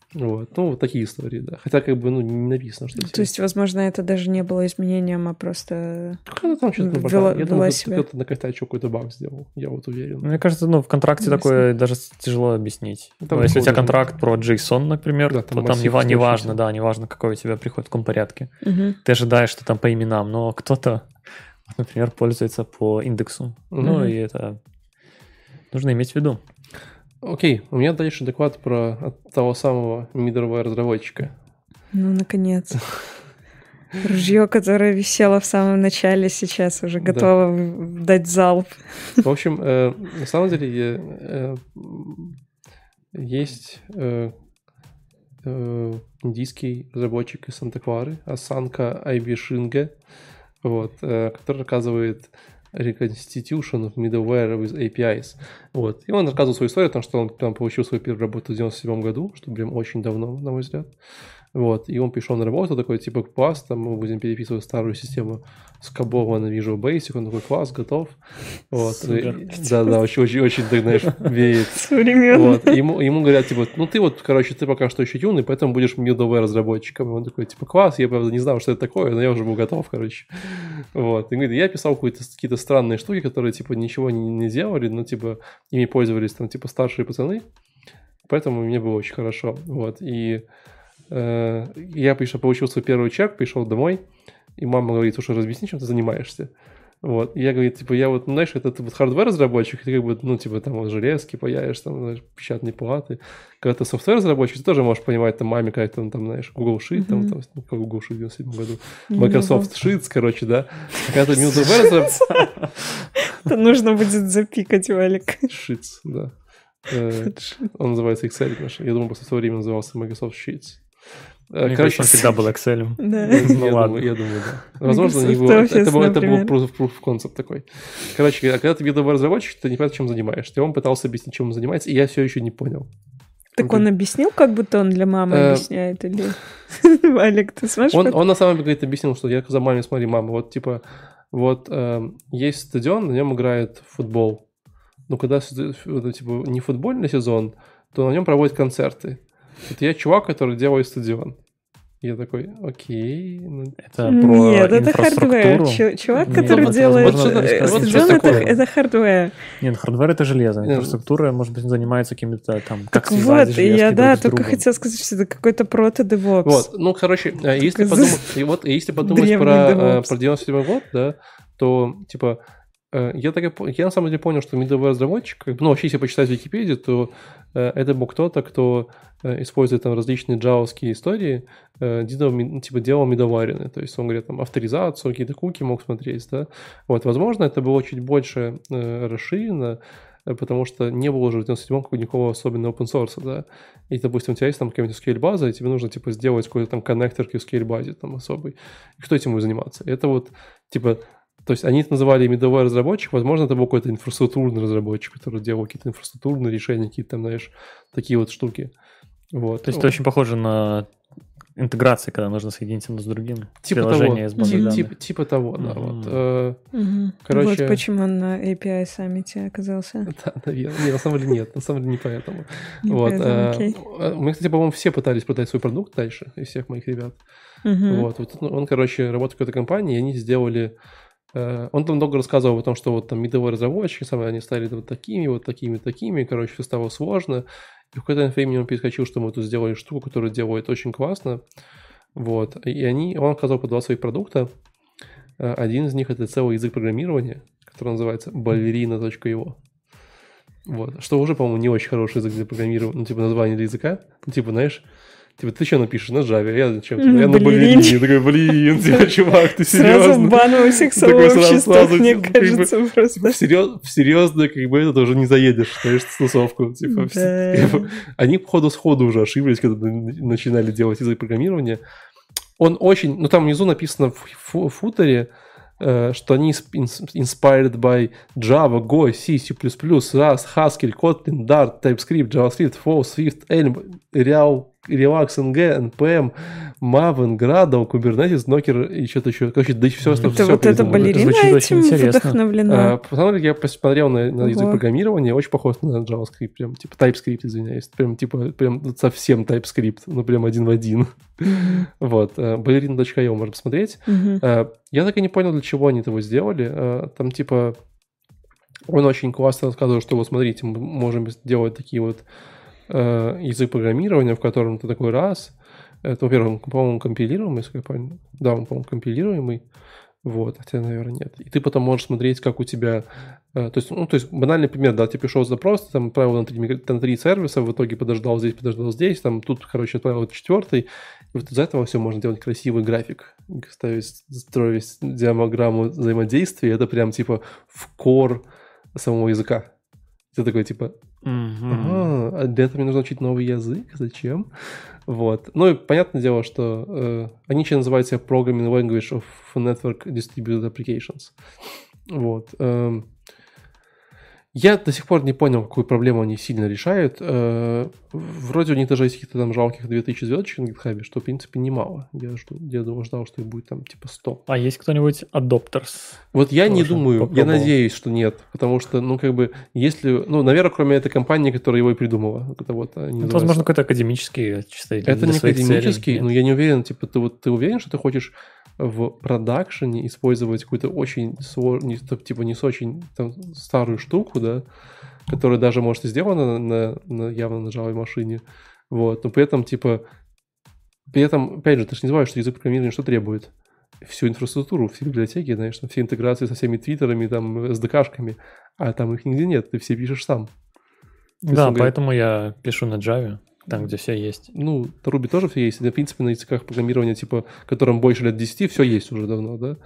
Вот. Ну, вот такие истории, да. Хотя, как бы, ну, не написано, что... То есть, возможно, это даже не было изменением, а просто... Кто-то там что-то вела, Я думаю, себя. кто-то на костячок какой-то баг сделал, я вот уверен. Мне кажется, ну, в контракте такое даже тяжело объяснить. Ну, там если у тебя контракт про JSON, например, да, там то там не, не важно, да, не важно, какой у тебя приход в каком порядке. Угу. Ты ожидаешь, что там по именам, но кто-то, например, пользуется по индексу. Угу. Ну, и это нужно иметь в виду. Окей, у меня дальше доклад про того самого middleware разработчика. Ну, наконец. Ружье, которое висело в самом начале, сейчас уже готово да. дать залп. В общем, э, на самом деле э, есть э, э, индийский разработчик из Санта-Клары, Асанка Айбишинге, вот, э, который рассказывает Reconstitution Middleware with APIs. Вот. И он рассказывал свою историю, о том, что он там получил свою первую работу в 97 году, что прям очень давно, на мой взгляд. Вот, и он пришел на работу, такой, типа, класс, там мы будем переписывать старую систему с Кабова на Visual Basic, он такой, класс, готов. Вот, да, да, очень, очень, очень, так, знаешь, веет. Современно. Вот, ему, ему говорят, типа, ну ты вот, короче, ты пока что еще юный, поэтому будешь middleware разработчиком. И он такой, типа, класс, я, правда, не знал, что это такое, но я уже был готов, короче. Вот, и говорит, я писал какие-то странные штуки, которые, типа, ничего не, не делали, но, типа, ими пользовались, там, типа, старшие пацаны, Поэтому мне было очень хорошо. Вот. И я пришел, получил свой первый чек, пришел домой, и мама говорит, слушай, разъясни, чем ты занимаешься. Вот. И я говорю, типа, я вот, ну, знаешь, это ты вот хардвер-разработчик, ты как бы, ну, типа, там вот железки паяешь, там, знаешь, печатные платы. Когда ты софтвер-разработчик, ты тоже можешь понимать, там, маме, как там, там, знаешь, Google Sheet, там, там, ну, как Google Sheet в 97 году, Microsoft Sheets, короче, да. А когда ты middleware. Это нужно будет запикать, Валик. Sheets, да. Э, Он называется Excel, я думаю, просто в свое время назывался Microsoft Sheets. Э, Мне кажется, он всегда был Excel. Да. Ну, я, ладно. думаю, я думаю, да. Возможно. Это, был, это был proof, proof of concept такой. Короче, а когда ты видовой разработчик, ты не понимаешь, чем занимаешься. И он пытался объяснить, чем он занимается, и я все еще не понял. Так он объяснил, как будто он для мамы Э, объясняет, или... Валик, ты сможешь... Он, на самом деле говорит, объяснил, что я сказал маме, смотри, мама, вот типа, вот эм, есть стадион, на нем играет футбол. Но когда типа не футбольный сезон, то на нем проводят концерты. Вот я чувак, который делает стадион. Я такой, окей. ну, Это про Нет, это hardware. Чувак, Нет, который это делает... возможно, э, это стадион, это это hardware. Нет, hardware это железо, Нет. инфраструктура, может быть, занимается какими-то там... как Так вот, я, да, только другом. хотела сказать, что это какой-то прото-девопс. Вот, ну, короче, э, если подумать, и вот если подумать про, э, про 97 год, да, то, типа, э, я так я на самом деле понял, что middleware разработчик, как бы, ну, вообще, если почитать Википедию, то э, это был кто-то, кто э, использует там различные джавовские истории, э, делал, ну, типа, делал middleware, то есть он говорит, там, авторизацию, какие-то куки мог смотреть, да, вот, возможно, это было чуть больше э, расширено, э, потому что не было уже в 97-м никакого особенного open source, да, и, допустим, у тебя есть там какая-нибудь SQL-база, и тебе нужно, типа, сделать какой-то там коннектор к SQL-базе там особый. И кто этим будет заниматься? Это вот, типа, то есть они это называли middleware разработчик, возможно, это был какой-то инфраструктурный разработчик, который делал какие-то инфраструктурные решения, какие-то там, знаешь, такие вот штуки. Вот. То есть это очень похоже на интеграции, когда нужно соединить одно с другим. типа приложение того, с базой Ти- данных. типа, типа того, да, Мгм. вот. Э, Мгм. Короче- Вот почему он на API саммите оказался. Да, наверное. Не, на самом деле нет, на самом деле не поэтому. Не вот. поэтому, э, окей. э, Мы, кстати, по-моему, все пытались продать свой продукт дальше, из всех моих ребят. Мгм. Вот, вот, он, короче, работает в какой-то компании, и они сделали... э, он там долго рассказывал о том, что вот там мидовые разработчики, самые они стали вот такими, вот такими, такими, короче, все стало сложно. И в какое-то время он перескочил, что мы тут сделали штуку, которую делает очень классно. Вот, и они, он оказал по два своих продукта. Э, Один из них это целый язык программирования, который называется ballerina.io. Вот. Что уже, по-моему, не очень хороший язык для программирования, ну, типа название для языка. Ну, типа, знаешь, типа, ты что напишешь на Java? Я? Типа, Ну, я на балерине. балерине. Такой, блин, типа, чувак, ты Сразу серьезно? бан во всех сообществах, мне типа, кажется, просто. В, серьез, в серьезно, как бы, это уже не заедешь, знаешь, в тусовку. Типа, типа, они, походу, сходу уже ошиблись, когда на- начинали делать язык программирования. Он очень... Ну, там внизу написано в фу- футере, э, что они ins- ins- inspired by Java, Go, C, C++, Rust, Haskell, Kotlin, Dart, TypeScript, JavaScript, Flow, Swift, Elm, Real, Relax, NG, NPM, Maven, Gradle, Kubernetes, Docker и что-то еще. Короче, да все, Это все, Это вот эта балерина очень этим вдохновлена. а, деле, я посмотрел на, на язык программирования, очень похож на JavaScript, прям, типа TypeScript, извиняюсь, прям, типа, прям совсем TypeScript, ну, прям один в один. Вот, э, ballerina.io можно посмотреть. Э, Я так и не понял, для чего они этого сделали. Э, Там, типа, он очень классно рассказывал, что вот смотрите, мы можем сделать такие вот э, язык программирования, в котором ты такой раз. Это, во-первых, он, по-моему, компилируемый, если я правильно. Да, он, по-моему, компилируемый. Вот, хотя, наверное, нет. И ты потом можешь смотреть, как у тебя... э, то, есть, ну, то есть, банальный пример, да, тебе пришел запрос, ты там отправил на три, на три сервиса, в итоге подождал здесь, подождал здесь, там тут, короче, отправил четвертый. И вот из этого все можно делать красивый график. Ставить, строить диаграмму взаимодействия, это прям, типа, в кор самого языка. Ты такой, типа, Ага, а для этого мне нужно учить новый язык? Зачем? Вот. Ну и понятное дело, что э, они еще называют себя Programming Language of Network Distributed Applications. Вот. эм. Я до сих пор не понял, какую проблему они сильно решают. Э, вроде у них даже есть каких-то там жалких 2000 звездочек на GitHub, что, в принципе, немало. Я, жду, я думал, ждал, что их будет там типа 100. А есть кто-нибудь Adopters? Вот я не думаю, я попробовал. надеюсь, что нет, потому что, ну, как бы, если, ну, наверное, кроме этой компании, которая его и придумала, это вот, они Это, называются- возможно, какой-то академический, чисто это не целей. академический, Нет. но я не уверен, типа, ты вот, ты уверен, что ты хочешь в продакшене использовать какую-то очень сложную, типа, не с очень там, старую штуку, да, которая даже, может, и сделана на, на явно на Java машине, вот, но при этом, типа, при этом, опять же, ты же не забываешь, что язык программирования что требует? Всю инфраструктуру, все библиотеки, знаешь, все интеграции со всеми твиттерами, там, SDK-шками, а там их нигде нет, ты все пишешь сам. Да, поэтому я пишу на Java, там, где все есть. Ну, на Ruby тоже все есть. в принципе, на языках программирования, типа, которым больше лет 10, все есть уже давно, да?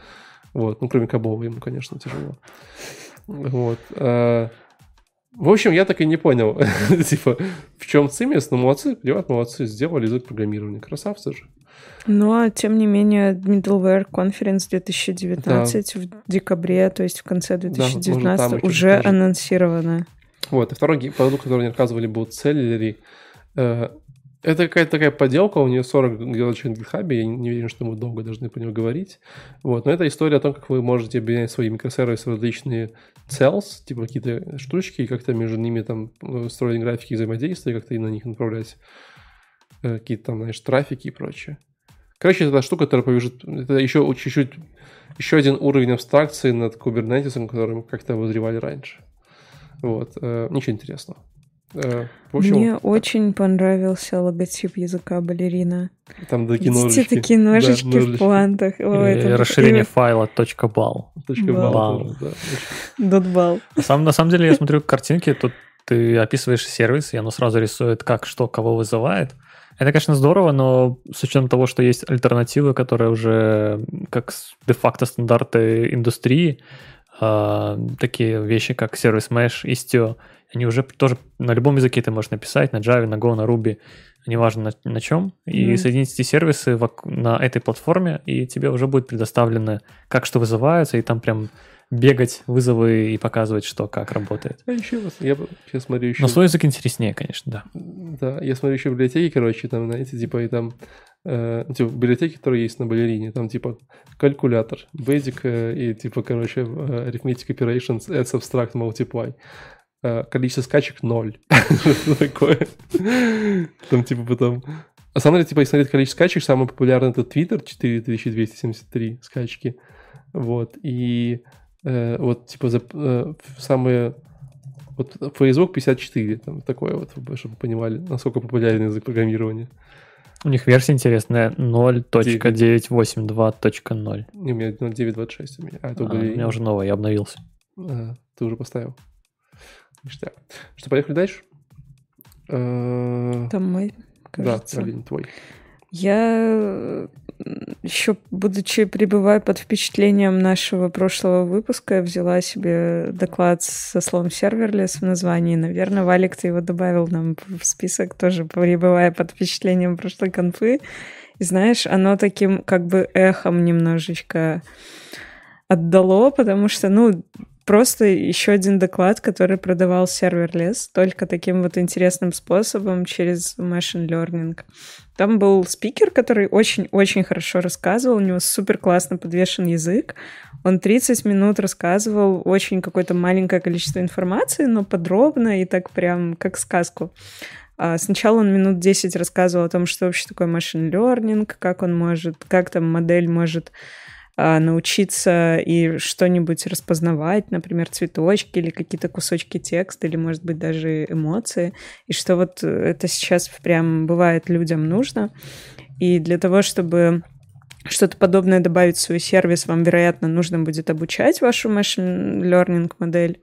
Вот, ну, кроме Кабова ему, конечно, тяжело. Вот. А, в общем, я так и не понял, типа, в чем цимес, но молодцы, ребят, молодцы, сделали язык программирования, красавцы же. Но, ну, а тем не менее, Middleware Conference 2019 да. в декабре, то есть в конце 2019 да, уже анонсировано. Вот, и второй продукт, который они рассказывали, был Celery. Э, это какая-то такая поделка, у нее 40 галочек на GitHub, я не уверен, что мы долго должны по нему говорить. Вот, но это история о том, как вы можете объединять свои микросервисы в различные cells, типа какие-то штучки, и как-то между ними там э, строить графики взаимодействия, как-то и на них направлять э, какие-то там, знаешь, трафики и прочее. Короче, это штука, которая повяжет... Это еще чуть-чуть... Еще один уровень абстракции над который мы как-то обозревали раньше. Вот. Ничего интересного. Э, общем, Мне так. очень понравился логотип языка балерина. Там такие ножички. Видите, такие ножички да, в плантах. О, и это расширение такие... файла .bal. .bal, да. .bal. На самом, на самом деле, я смотрю картинки, тут ты описываешь сервис, и оно сразу рисует, как, что, кого вызывает. Это, конечно, здорово, но с учетом того, что есть альтернативы, которые уже как де-факто стандарты индустрии, э, такие вещи, как сервис Mesh, Istio, они уже тоже на любом языке ты можешь написать, на Java, на Go, на Ruby, неважно на, на чем, и mm. соединить эти сервисы в, на этой платформе, и тебе уже будет предоставлено, как что вызывается, и там прям бегать вызовы и показывать, что как работает. А еще я сейчас смотрю еще... Но свой язык интереснее, конечно, да. Да, я смотрю еще библиотеки, короче, там, знаете, типа, и там э, типа, библиотеки, которые есть на балерине, там, типа, калькулятор, basic э, и, типа, короче, э, arithmetic operations, adds, subtract, multiply. Э, количество скачек ноль. Такое? Там типа потом... А самое деле, типа, если смотреть количество скачек, самый популярный это Twitter, 4273 скачки. Вот. И э, вот, типа, за, э, самые... Вот Facebook 54, там такое вот, чтобы вы понимали, насколько популярен язык программирования. У них версия интересная 0.982.0. У меня 0.926 у меня. А, это а, у меня уже новая, я обновился. А, ты уже поставил? Ништяк. Что, поехали дальше? Э, Там мой, кажется. Да, Алин, твой. Я еще, будучи пребывая под впечатлением нашего прошлого выпуска, взяла себе доклад со словом serverless в названии. Наверное, Валик, ты его добавил нам в список, тоже пребывая под впечатлением прошлой конфы. И знаешь, оно таким как бы эхом немножечко отдало, потому что, ну, просто еще один доклад, который продавал serverless только таким вот интересным способом через machine learning. Там был спикер, который очень-очень хорошо рассказывал, у него супер классно подвешен язык. Он 30 минут рассказывал очень какое-то маленькое количество информации, но подробно и так прям как сказку. А сначала он минут 10 рассказывал о том, что вообще такое machine learning, как он может, как там модель может научиться и что-нибудь распознавать, например, цветочки или какие-то кусочки текста, или, может быть, даже эмоции, и что вот это сейчас прям бывает людям нужно. И для того, чтобы что-то подобное добавить в свой сервис, вам, вероятно, нужно будет обучать вашу machine learning модель.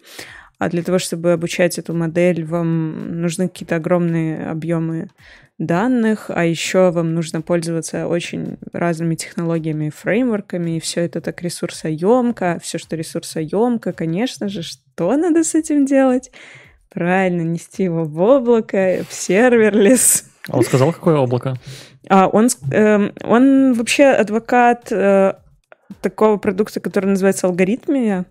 А для того, чтобы обучать эту модель, вам нужны какие-то огромные объемы данных, а еще вам нужно пользоваться очень разными технологиями и фреймворками, и все это так ресурсоемко. Все, что ресурсоемко, конечно же, что надо с этим делать? Правильно, нести его в облако, в serverless. А он сказал, какое облако? А он, э, он вообще адвокат э, такого продукта, который называется Algorithmia.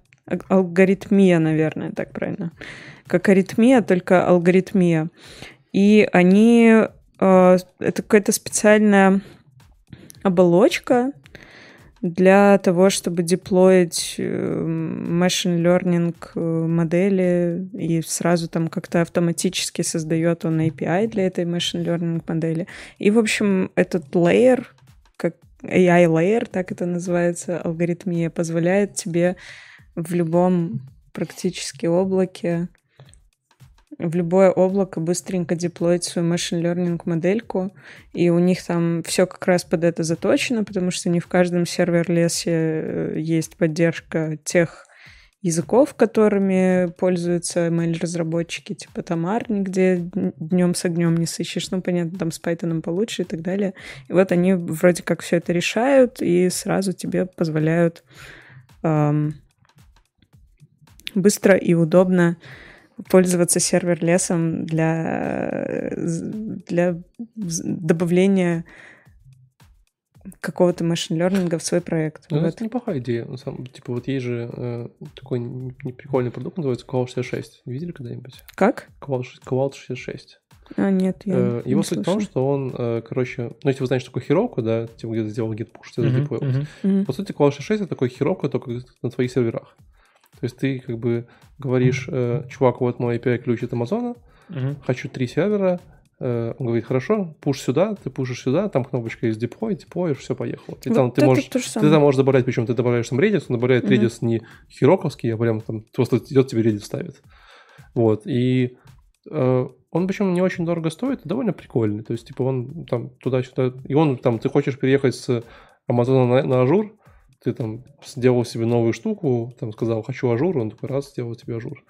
Algorithmia, наверное, так правильно. Как аритмия, только Algorithmia. И они Э, это какая-то специальная оболочка для того, чтобы деплоить э, machine learning э, модели и сразу там как-то автоматически создает он API для этой machine learning модели. И, в общем, этот layer, как AI layer, так это называется, алгоритмия, позволяет тебе в любом практически облаке. В любое облако быстренько деплоить свою машин learning модельку, и у них там все как раз под это заточено, потому что не в каждом сервер-лесе э, есть поддержка тех языков, которыми пользуются ML-разработчики, типа там Arni, где днем с огнем не сыщешь, ну, понятно, там с Python получше и так далее. И вот они вроде как все это решают и сразу тебе позволяют эм, быстро и удобно пользоваться сервер-лесом для, для добавления какого-то машин-лернинга в свой проект. Ну, вот. это неплохая идея. На самом, типа вот есть же э, такой прикольный продукт, называется Cloud 66. Видели когда-нибудь? Как? Cloud, Cloud 66. А, нет, я э, не Его суть в том, что он, э, короче, ну, если вы знаете, что такое херовка, да, типа где-то сделал git push, ты задеплоил. мгм. Мгм. По сути, Cloud 66 это такой херовка только на твоих серверах. То есть ты как бы говоришь, э, чувак, вот мой API ключ от Амазона, Мгм. хочу три сервера, Э, он говорит, хорошо, пуш сюда, ты пушишь сюда, там кнопочка есть deploy, деплоишь, все, поехало. И Вот там ты можешь, ты там можешь добавлять, причем ты добавляешь там Redis, он добавляет Мгм. Redis не хироковский, а прям там просто идет тебе Redis ставит. Вот, и э, он причем не очень дорого стоит, довольно прикольный, то есть типа он там туда-сюда, и он там, ты хочешь переехать с Амазона на, на Azure, ты там сделал себе новую штуку, там сказал, хочу Azure, он такой раз сделал тебе Azure.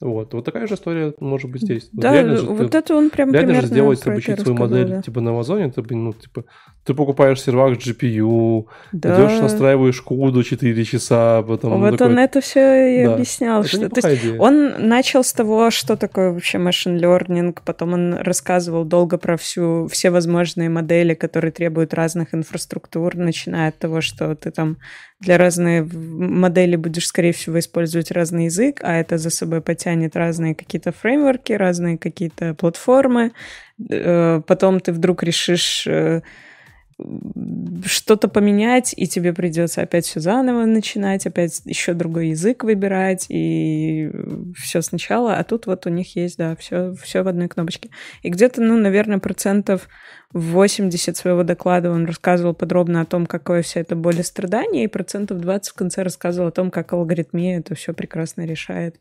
Вот, вот такая же история может быть здесь. Да, реально же вот ты- это он прям Реально же сделать, обучить свою модель да. типа на Амазоне, ты, ну, типа, ты покупаешь сервак GPU, Да. идешь, настраиваешь куду 4 часа, потом вот такой, он это все и Да. объяснял. это что... то есть идея. Он начал с того, что такое вообще машин learning, потом он рассказывал долго про всю, все возможные модели, которые требуют разных инфраструктур, начиная от того, что ты там для разной модели будешь, скорее всего, использовать разный язык, а это за собой потянет разные какие-то фреймворки, разные какие-то платформы. Э, Потом ты вдруг решишь э, что-то поменять, и тебе придется опять все заново начинать, опять еще другой язык выбирать, и все сначала. А тут вот у них есть, да, все, все в одной кнопочке. И где-то, ну, наверное, процентов 80 своего доклада он рассказывал подробно о том, какое вся это боль и страдание, и процентов 20 в конце рассказывал о том, как алгоритмия это все прекрасно решает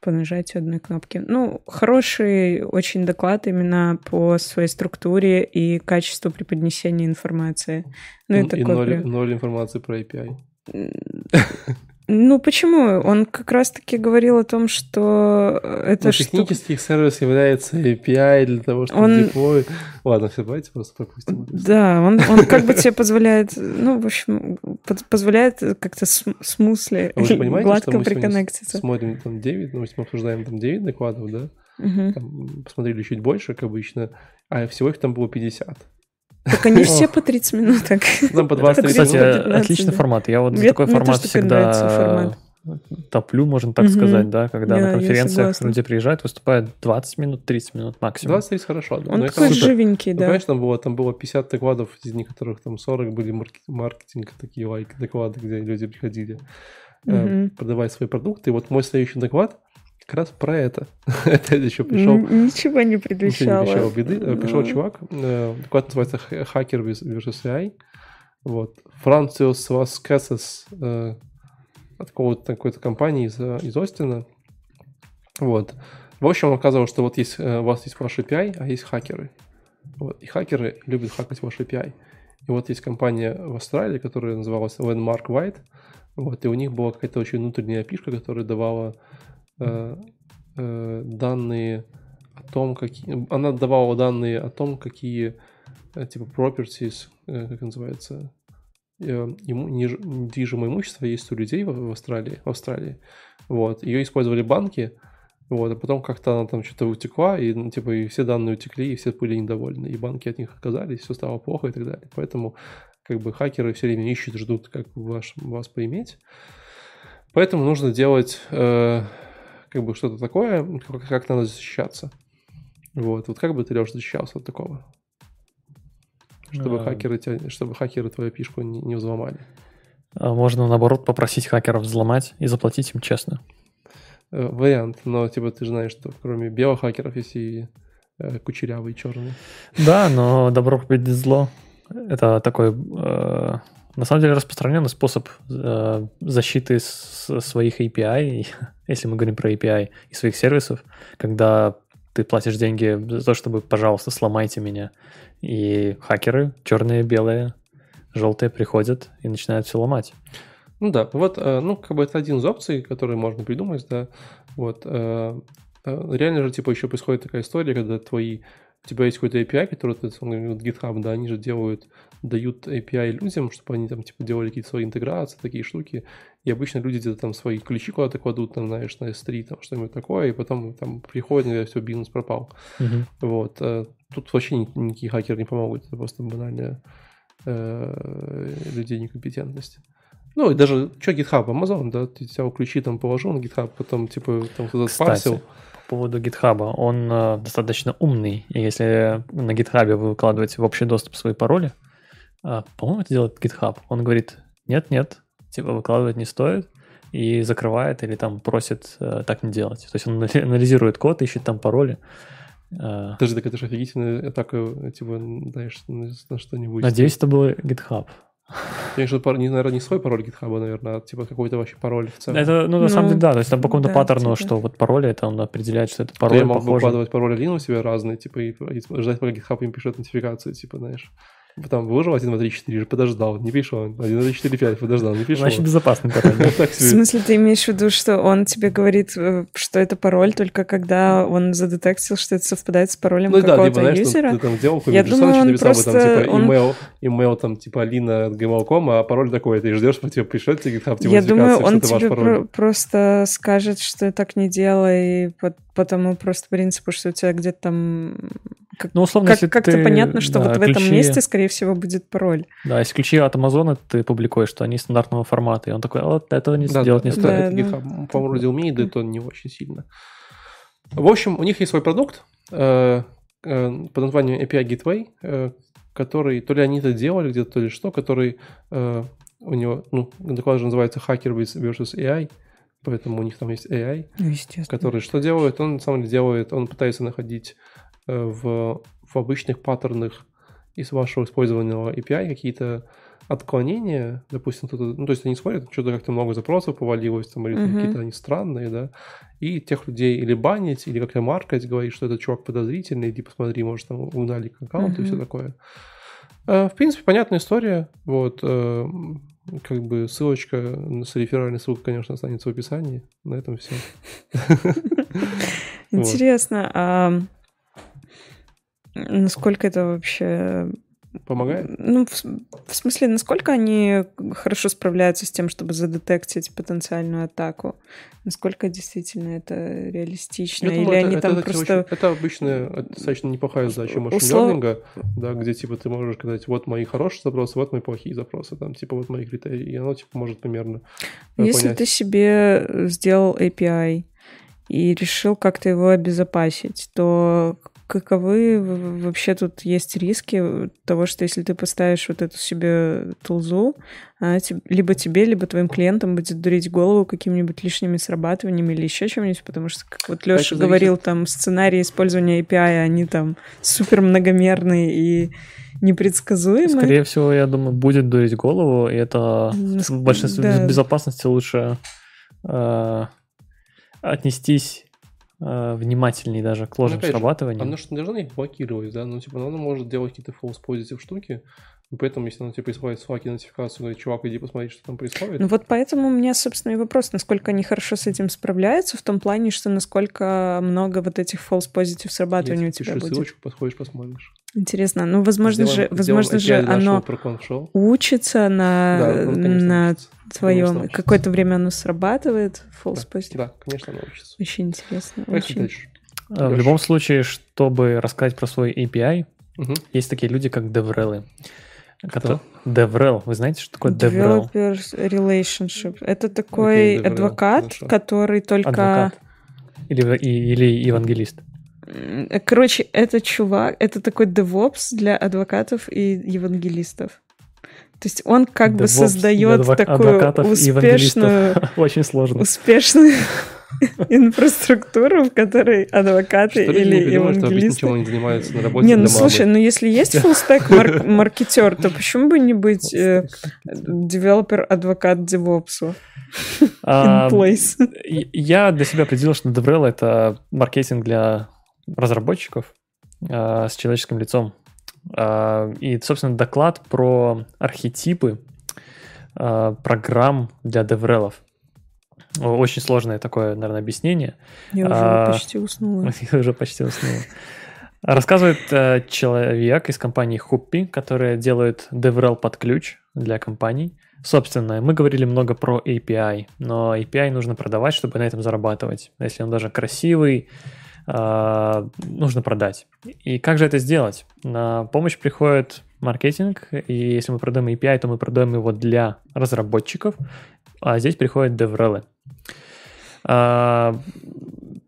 по нажатию одной кнопки. Ну, хороший очень доклад именно по своей структуре и качеству преподнесения информации. Ну, и, и такой ноль, ноль информации про API. Ну, почему? Он как раз-таки говорил о том, что это Ну, штука- технический сервис является API для того, чтобы Он- деплой. Ладно, все, давайте просто пропустим. Да, он, он как бы тебе позволяет, ну, в общем, позволяет как-то см- смусли, А гладко приконнектиться. смотрим там 9, ну, мы обсуждаем там 9 докладов, да? Мгм. Там посмотрели чуть больше, как обычно, а всего их там было 50. Так они все по 30 минуток. Там по Это, 20 Кстати, минут 15, отличный формат. Я вот за такой формат всегда топлю, можно так сказать, да, когда на конференциях люди приезжают, выступают 20 минут, 30 минут максимум. 20 хорошо. Он это такой живенький, Ну, да. Понимаешь, там было, там было 50 докладов, из них которых там 40 были маркетинг, такие лайк доклады, где люди приходили э, продавать свои продукты. И вот мой следующий доклад как раз про это. Опять еще пришел Ничего не Ничего не предвещало. беды. Э, Пришел чувак, э, доклад называется «Х- «Хакер vs. AI». Вот. Франциус Васкесес э, от какого-то такой-то компании из, э, из Остина. Вот. В общем, оказалось, что вот есть, э, у вас есть ваш API, а есть хакеры. Вот. И хакеры любят хакать ваш API. И вот есть компания в Австралии, которая называлась Landmark White. Вот, и у них была какая-то очень внутренняя пишка, которая давала э, э, данные о том, какие... Она давала данные о том, какие э, типа properties, как называется, неж- недвижимое имущество есть у людей в, в Австралии. В Австралии. Вот. Ее использовали банки, вот, а потом как-то она там что-то утекла, и, ну, типа, и все данные утекли, и все были недовольны. И банки от них отказались, все стало плохо и так далее. Поэтому, как бы, хакеры все время ищут, ждут, как ваш, вас поиметь. Поэтому нужно делать, э, как бы, что-то такое, как, как надо защищаться. Вот. Вот как бы ты, Леш, защищался от такого? Чтобы А. хакеры, тебя, чтобы хакеры твою пишку не, не взломали. А Можно, наоборот, попросить хакеров взломать и заплатить им честно. Э, вариант, но, типа, ты же знаешь, что кроме белых хакеров есть и э, кучерявые черные. Да, но добро победит зло. Это такой э, На самом деле распространенный способ э, защиты с, своих API, если мы говорим про API и своих сервисов, когда ты платишь деньги за то, чтобы, пожалуйста, сломайте меня. И хакеры, черные, белые, желтые, приходят и начинают все ломать. Ну да, вот, э, ну, как бы это один из опций, которые можно придумать, да. Вот, э, э, реально же, типа, еще происходит такая история, когда твои у тебя есть какой-то API, который ты, вот GitHub, да, они же делают, дают API людям, чтобы они там, типа, делали какие-то свои интеграции, такие штуки, и обычно люди где-то там свои ключи куда-то кладут, там, знаешь, на S3, там, что-нибудь такое, и потом там приходят, и все, бизнес пропал. Uh-huh. Вот. Э, тут вообще никакие хакеры не помогут, это просто банальная э, людей некомпетентность. Ну, и даже, что GitHub, Amazon, да, ты тебя ключи там положил на GitHub, потом, типа, там кто-то спарсил поводу GitHub. Он э, достаточно умный. И если на GitHub вы выкладываете в общий доступ свои пароли, э, по-моему, это делает GitHub. Он говорит, нет-нет, типа выкладывать не стоит, и закрывает или там просит э, так не делать. То есть он анализирует код, ищет там пароли. Э, Даже так это же офигительная атака, типа, знаешь, на что-нибудь. Надеюсь, это был GitHub. Конечно, не, наверное, не свой пароль GitHub, наверное, а типа какой-то вообще пароль в целом. Это, ну, на ну, самом деле, да, то есть там по какому-то да, паттерну, типа. что вот пароли, это он определяет, что это пароль Я могу выкладывать пароли Linux себе разные, типа, и, и ждать, пока GitHub им пишет нотификацию, типа, знаешь. Потом выложил 1, 2, 3, 4, подождал, не пришел. 1, 2, 3, 4, 5, подождал, не пришел. Значит, безопасный пароль. В смысле, ты имеешь в виду, что он тебе говорит, э, что это пароль, только когда он задетектил, что это совпадает с паролем ну какого-то да, юзера? ты там делал Я думаю, он просто... Там, типа, email, email там, типа, Алина от gmail.com, а пароль такой, ты ждешь, что тебе пришлет тебе GitHub Я думаю, он тебе просто скажет, что так не делай, по тому просто принципу, что у тебя где-то там как, ну, условно, как, как-то ты, понятно, что да, вот в ключи, этом месте, скорее всего, будет пароль. Да, если ключи от Амазона ты публикуешь, что они стандартного формата, и он такой, «А вот этого не да, сделать да, не стоит. Да, это GitHub, по-моему, вроде умеет, да это не очень сильно. В общем, у них есть свой продукт э, э, под названием API Gateway, э, который, то ли они это делали где-то, то ли что, который э, у него, ну, доклад же называется Hacker versus AI, поэтому у них там есть AI, ну, который что делает? Он, на самом деле, делает, он пытается находить в, в обычных паттернах из вашего использованного API какие-то отклонения, допустим, кто-то, ну, то есть они смотрят, что-то как-то много запросов повалилось, там, или uh-huh. какие-то они странные, да, и тех людей или банить, или как-то маркать, говорить, что этот чувак подозрительный, иди посмотри, может, там угнали аккаунт uh-huh. и все такое. Э, в принципе, понятная история, вот, э, как бы ссылочка с реферальной ссылкой, конечно, останется в описании. На этом все. Интересно, Насколько это вообще... Помогает? Ну, в, в смысле, насколько они хорошо справляются с тем, чтобы задетектить потенциальную атаку? Насколько действительно это реалистично? Я Или думаю, они это, там это, просто... Очень, это обычно достаточно неплохая задача машин да, где типа ты можешь сказать, вот мои хорошие запросы, вот мои плохие запросы, там типа вот мои критерии, и оно типа может примерно э, Если понять. ты себе сделал API и решил как-то его обезопасить, то каковы вообще тут есть риски того, что если ты поставишь вот эту себе тулзу, она либо тебе, либо твоим клиентам будет дурить голову какими-нибудь лишними срабатываниями или еще чем-нибудь, потому что, как вот Леша говорил, там сценарии использования API, они там супер многомерные и непредсказуемые. Скорее всего, я думаю, будет дурить голову, и это в большинстве да. безопасности лучше э, отнестись э, внимательней даже к ложным ну, срабатываниям. Оно же не должно их блокировать, да? Ну, типа, оно может делать какие-то false positive штуки, и поэтому, если оно тебе присылает факи нотификацию, говорит, чувак, иди посмотри, что там происходит. Ну вот поэтому у меня, собственно, и вопрос, насколько они хорошо с этим справляются, в том плане, что насколько много вот этих false positive срабатываний у тебя будет. ссылочку, подходишь, посмотришь. Интересно. Ну, возможно сделаем, же, возможно же оно учится на, да, на учится. твоем... Какое-то время оно срабатывает, false да, positive. Да, конечно, оно учится. Очень интересно. Очень. Дальше. В любом случае, чтобы рассказать про свой API, угу. есть такие люди, как DevRel. Который... DevRel. Вы знаете, что такое DevRel? Developer Relationship. Это такой okay, адвокат, который только... Адвокат. Или, или евангелист. Короче, это чувак, это такой DevOps для адвокатов и евангелистов. То есть он как DevOps бы создает такую успешную... Очень сложно. Успешную инфраструктуру, в которой адвокаты Что или не что евангелисты. ничем они занимаются на работе Не, для ну мамы. слушай, ну если есть фуллстек мар- маркетер, то почему бы не быть э, девелопер, адвокат девопсу? А, In place. Я для себя определил, что DevRel — это маркетинг для разработчиков а, с человеческим лицом. А, И, собственно, доклад про архетипы а, программ для DevRel. Очень сложное такое, наверное, объяснение. Я уже А, почти уснула. Я уже почти уснул. Рассказывает э, человек из компании Huppi, который делает DevRel под ключ для компаний. Собственно, мы говорили много про API, но API нужно продавать, чтобы на этом зарабатывать. Если он даже красивый, нужно продать. И как же это сделать? На помощь приходит маркетинг, и если мы продаем API, то мы продаем его для разработчиков, а здесь приходят DevRel. А,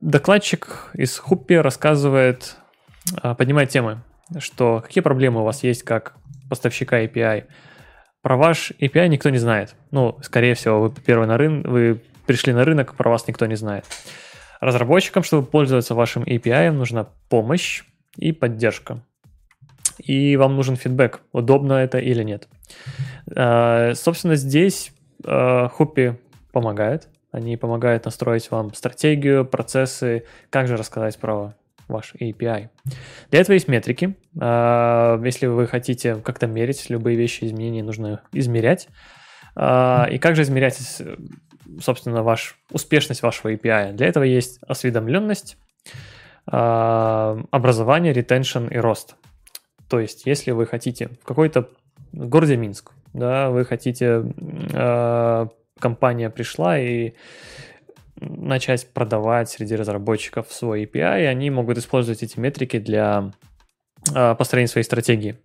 Докладчик из Хуппи рассказывает, а, поднимает темы, что какие проблемы у вас есть как поставщика API. Про ваш API никто не знает. Ну, скорее всего, вы первый на рынок, вы пришли на рынок, про вас никто не знает. Разработчикам, чтобы пользоваться вашим API, нужна помощь и поддержка. И вам нужен фидбэк, удобно это или нет. А, Собственно, здесь а, Хуппи помогает. Они помогают настроить вам стратегию, процессы, как же рассказать про ваш API. Для этого есть метрики. А, Если вы хотите как-то мерить любые вещи, изменения, нужно измерять. И как же измерять, собственно, ваш, успешность вашего API? Для этого есть осведомленность, а, образование, ретеншн и рост. То есть, если вы хотите в какой-то городе Минск, да, вы хотите, э, компания пришла и начать продавать среди разработчиков свой API, и они могут использовать эти метрики для э, построения своей стратегии.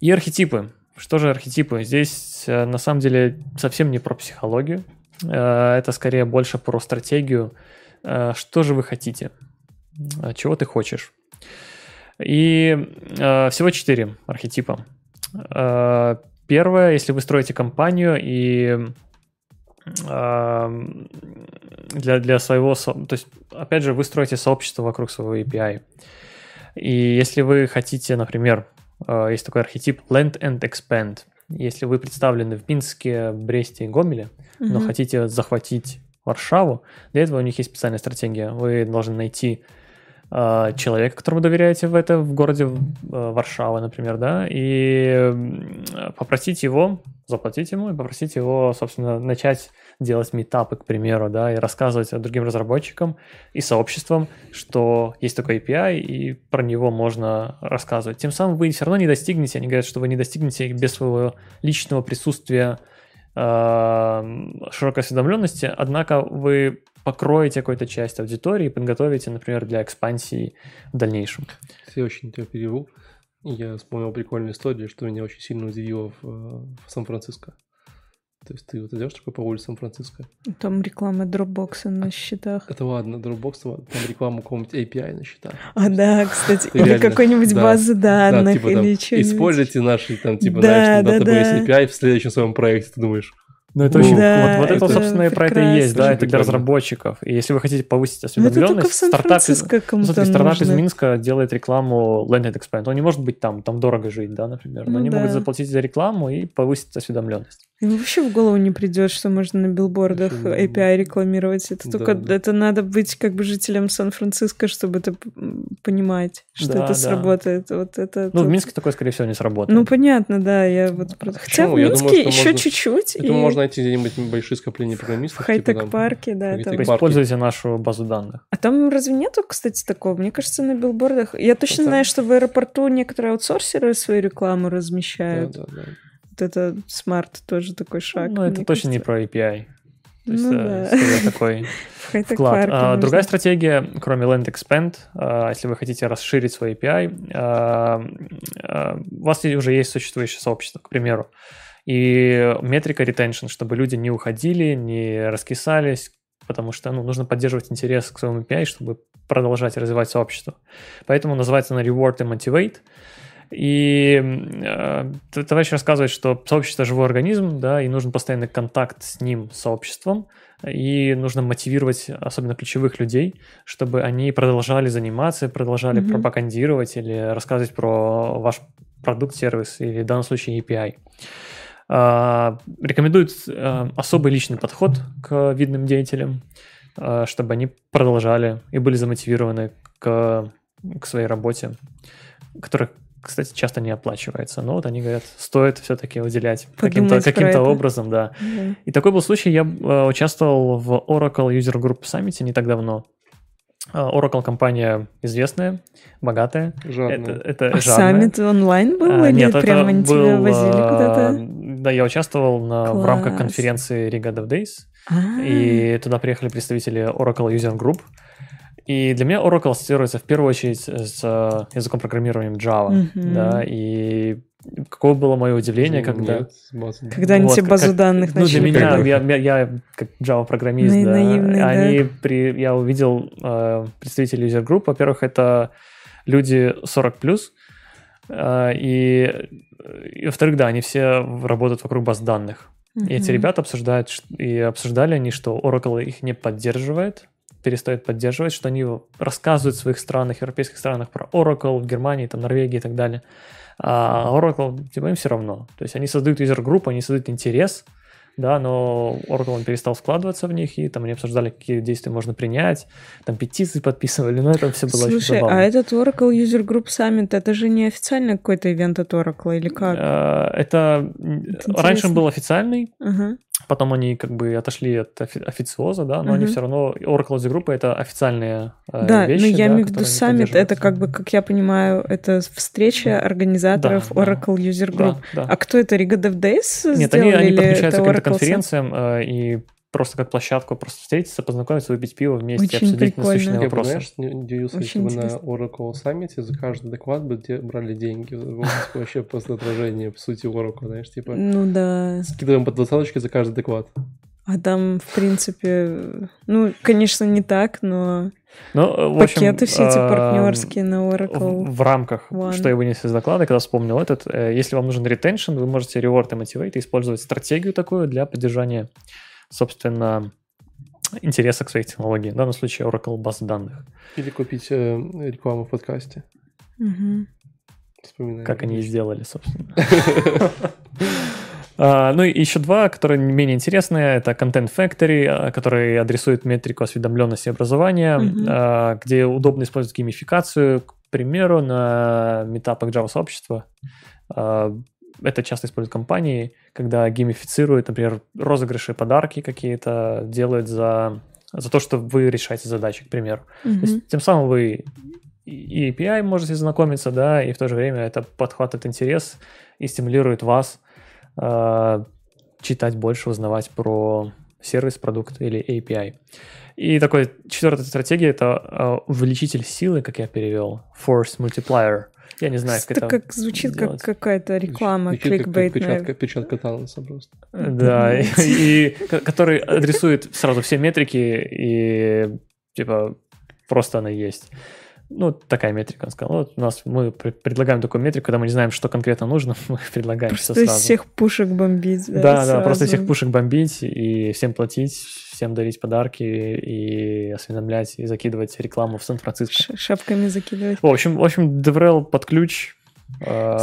И архетипы. Что же архетипы? Здесь э, на самом деле совсем не про психологию, это скорее больше про стратегию. Э, Что же вы хотите? Э, Чего ты хочешь? И э, всего четыре архетипа. Э, первое, если вы строите компанию и э, для, для своего, то есть, опять же, вы строите сообщество вокруг своего API. И если вы хотите, например, э, есть такой архетип Land and Expand. Если вы представлены в Минске, Бресте и Гомеле, но Мгм. хотите захватить Варшаву, для этого у них есть специальная стратегия. Вы должны найти э, человека, которому доверяете в это в городе э, Варшава, например, да, и попросить его, заплатить ему и попросить его, собственно, начать делать метапы, к примеру, да, и рассказывать другим разработчикам и сообществам, что есть такой API, и про него можно рассказывать. Тем самым вы все равно не достигнете, они говорят, что вы не достигнете без своего личного присутствия э, широкой осведомленности, однако вы покроете какую-то часть аудитории и подготовите, например, для экспансии в дальнейшем. Я очень тебя перевел. Я вспомнил прикольную историю, что меня очень сильно удивило в, э, в Сан-Франциско. То есть ты вот идешь такой по улице Сан-Франциско. Там реклама Dropbox на счетах. Это ладно, Dropbox, там реклама какого-нибудь API на счетах. А, да, кстати. Ты Или реально- какой-нибудь да, базы данных, да, типа или что-нибудь. используйте наши, там, типа, Да, знаешь, да, database да. API в следующем своем проекте, ты думаешь, Ну, это Ну, очень... да, вот, вот это, это собственно, и про это и есть, да, это для разработчиков. И если вы хотите повысить Ну, осведомленность, стартап из, Смотри, стартап из. Минска делает рекламу Landed Expand. Он не может быть там, там дорого жить, да, например. Но Ну они да. могут заплатить за рекламу и повысить осведомленность. Ему вообще в голову не придет, что можно на билбордах API рекламировать. Это Да, только да. это надо быть как бы жителем Сан-Франциско, чтобы это понимать, что Да, это да. сработает. Вот это. Ну, в тут- Минске такое, скорее всего, не сработает. Ну, понятно, да, я вот про- Хотя почему? в Я Минске думаю, еще можно- чуть-чуть. это и можно найти где-нибудь большие скопления в программистов. типа хай-тек там, парке, да. там. Используете нашу базу данных. А там разве нету, кстати, такого? Мне кажется, на билбордах... Я точно Там- знаю, что в аэропорту некоторые аутсорсеры свою рекламу Да, размещают. да, да. Вот это смарт тоже такой шаг. Ну, это точно не кажется. про API. То есть, Ну да. такой вклад. А, другая стратегия, кроме Land Expand, а, если вы хотите расширить свой API, а, а, у вас уже есть существующее сообщество, к примеру, и метрика retention, чтобы люди не уходили, не раскисались, потому что ну, нужно поддерживать интерес к своему API, чтобы продолжать развивать сообщество. Поэтому называется она Reward и Motivate. И э, товарищ рассказывает, что сообщество живой организм, да, и нужен постоянный контакт с ним, с сообществом, и нужно мотивировать особенно ключевых людей, чтобы они продолжали заниматься, продолжали mm-hmm. пропагандировать или рассказывать про ваш продукт, сервис или в данном случае API. А, рекомендуют а, особый личный подход к видным деятелям, а, чтобы они продолжали и были замотивированы к, к своей работе, которая, кстати, часто не оплачивается. Но вот они говорят, стоит все-таки выделять каким-то, каким образом, да. Mm-hmm. И такой был случай, я участвовал в Oracle User Group Summit не так давно. Oracle компания известная, богатая. Жадная. Это, это а саммит онлайн был а, или нет, прямо они был, тебя возили куда-то? Да, я участвовал на, в рамках конференции Riga Dev Days. А-а-а. И туда приехали представители Oracle User Group. И для меня Oracle ассоциируется в первую очередь с языком программирования Java. Mm-hmm. Да, и какое было мое удивление, ну, когда... Нет, когда они вот, тебе базу как, данных Ну, для меня, я, я, я как Java-программист, да, наивный, они да. При, я увидел э, представителей user group. Во-первых, это люди 40+, плюс, э, и, и во-вторых, да, они все работают вокруг баз данных. Uh-huh. И эти ребята обсуждают, и обсуждали они, что Oracle их не поддерживает, перестает поддерживать, что они рассказывают в своих странах, европейских странах про Oracle в Германии, там, Норвегии и так далее. А Oracle, типа, им все равно. То есть они создают юзер-группу, они создают интерес, да, но Oracle он перестал складываться в них, и там они обсуждали, какие действия можно принять, там петиции подписывали, но это все было Слушай, очень забавно. а этот Oracle User Group Summit, это же не официальный какой-то ивент от Oracle или как? А, это, это раньше он был официальный, uh-huh. Потом они как бы отошли от офи- официоза, да, но uh-huh. они все равно... Oracle из группы — это официальные э, да, вещи. Да, но я имею в виду саммит, это как бы, как я понимаю, это встреча организаторов да, Oracle да. User Group. Да, да. А кто это, Riga Dev Days Нет, они, они подключаются к конференциям, э, и просто как площадку, просто встретиться, познакомиться, выпить пиво вместе, Очень обсудить прикольно. насущные я вопросы. Я, знаешь, удивился, если бы на Oracle Summit за каждый доклад бы брали деньги. Вообще просто отражение, по сути, Oracle, знаешь, типа... Ну да. Скидываем по двадцаточке за каждый доклад. А там, в принципе, ну, конечно, не так, но ну, в пакеты общем, все эти партнерские на Oracle. В, в рамках, One. что я вынес из доклада, когда вспомнил этот, э, если вам нужен ретеншн, вы можете reward и motivate использовать стратегию такую для поддержания, собственно, интереса к своей технологии. В данном случае Oracle баз данных. Или купить э, рекламу в подкасте. Угу. Вспоминаем. Как они и сделали, собственно. А, ну и еще два, которые не менее интересные. Это Content Factory, а, который адресует метрику осведомленности образования, mm-hmm. где удобно использовать геймификацию. К примеру, на метапах Java-сообщества это часто используют компании, когда геймифицируют, например, розыгрыши, подарки какие-то делают за, за то, что вы решаете задачи, к примеру. Mm-hmm. То есть, тем самым вы и API можете знакомиться, да, и в то же время это подхватывает интерес и стимулирует вас э, читать больше, узнавать про сервис, продукт или API. И такой четвертая стратегия это э, увеличитель силы, как я перевел, force multiplier. Я не знаю, как это, как звучит делать. как какая-то реклама, кликбейтная. Печатка, печатка таланса просто. Да, и, и который адресует сразу все метрики и типа просто она есть. Ну, такая метрика, он сказал. Вот у нас мы предлагаем такую метрику, когда мы не знаем, что конкретно нужно, мы предлагаем просто все сразу. всех пушек бомбить. Да, да, да, просто всех пушек бомбить и всем платить, всем дарить подарки и осведомлять, и закидывать рекламу в Сан-Франциско. Шапками закидывать. В общем, в общем, DevRel под ключ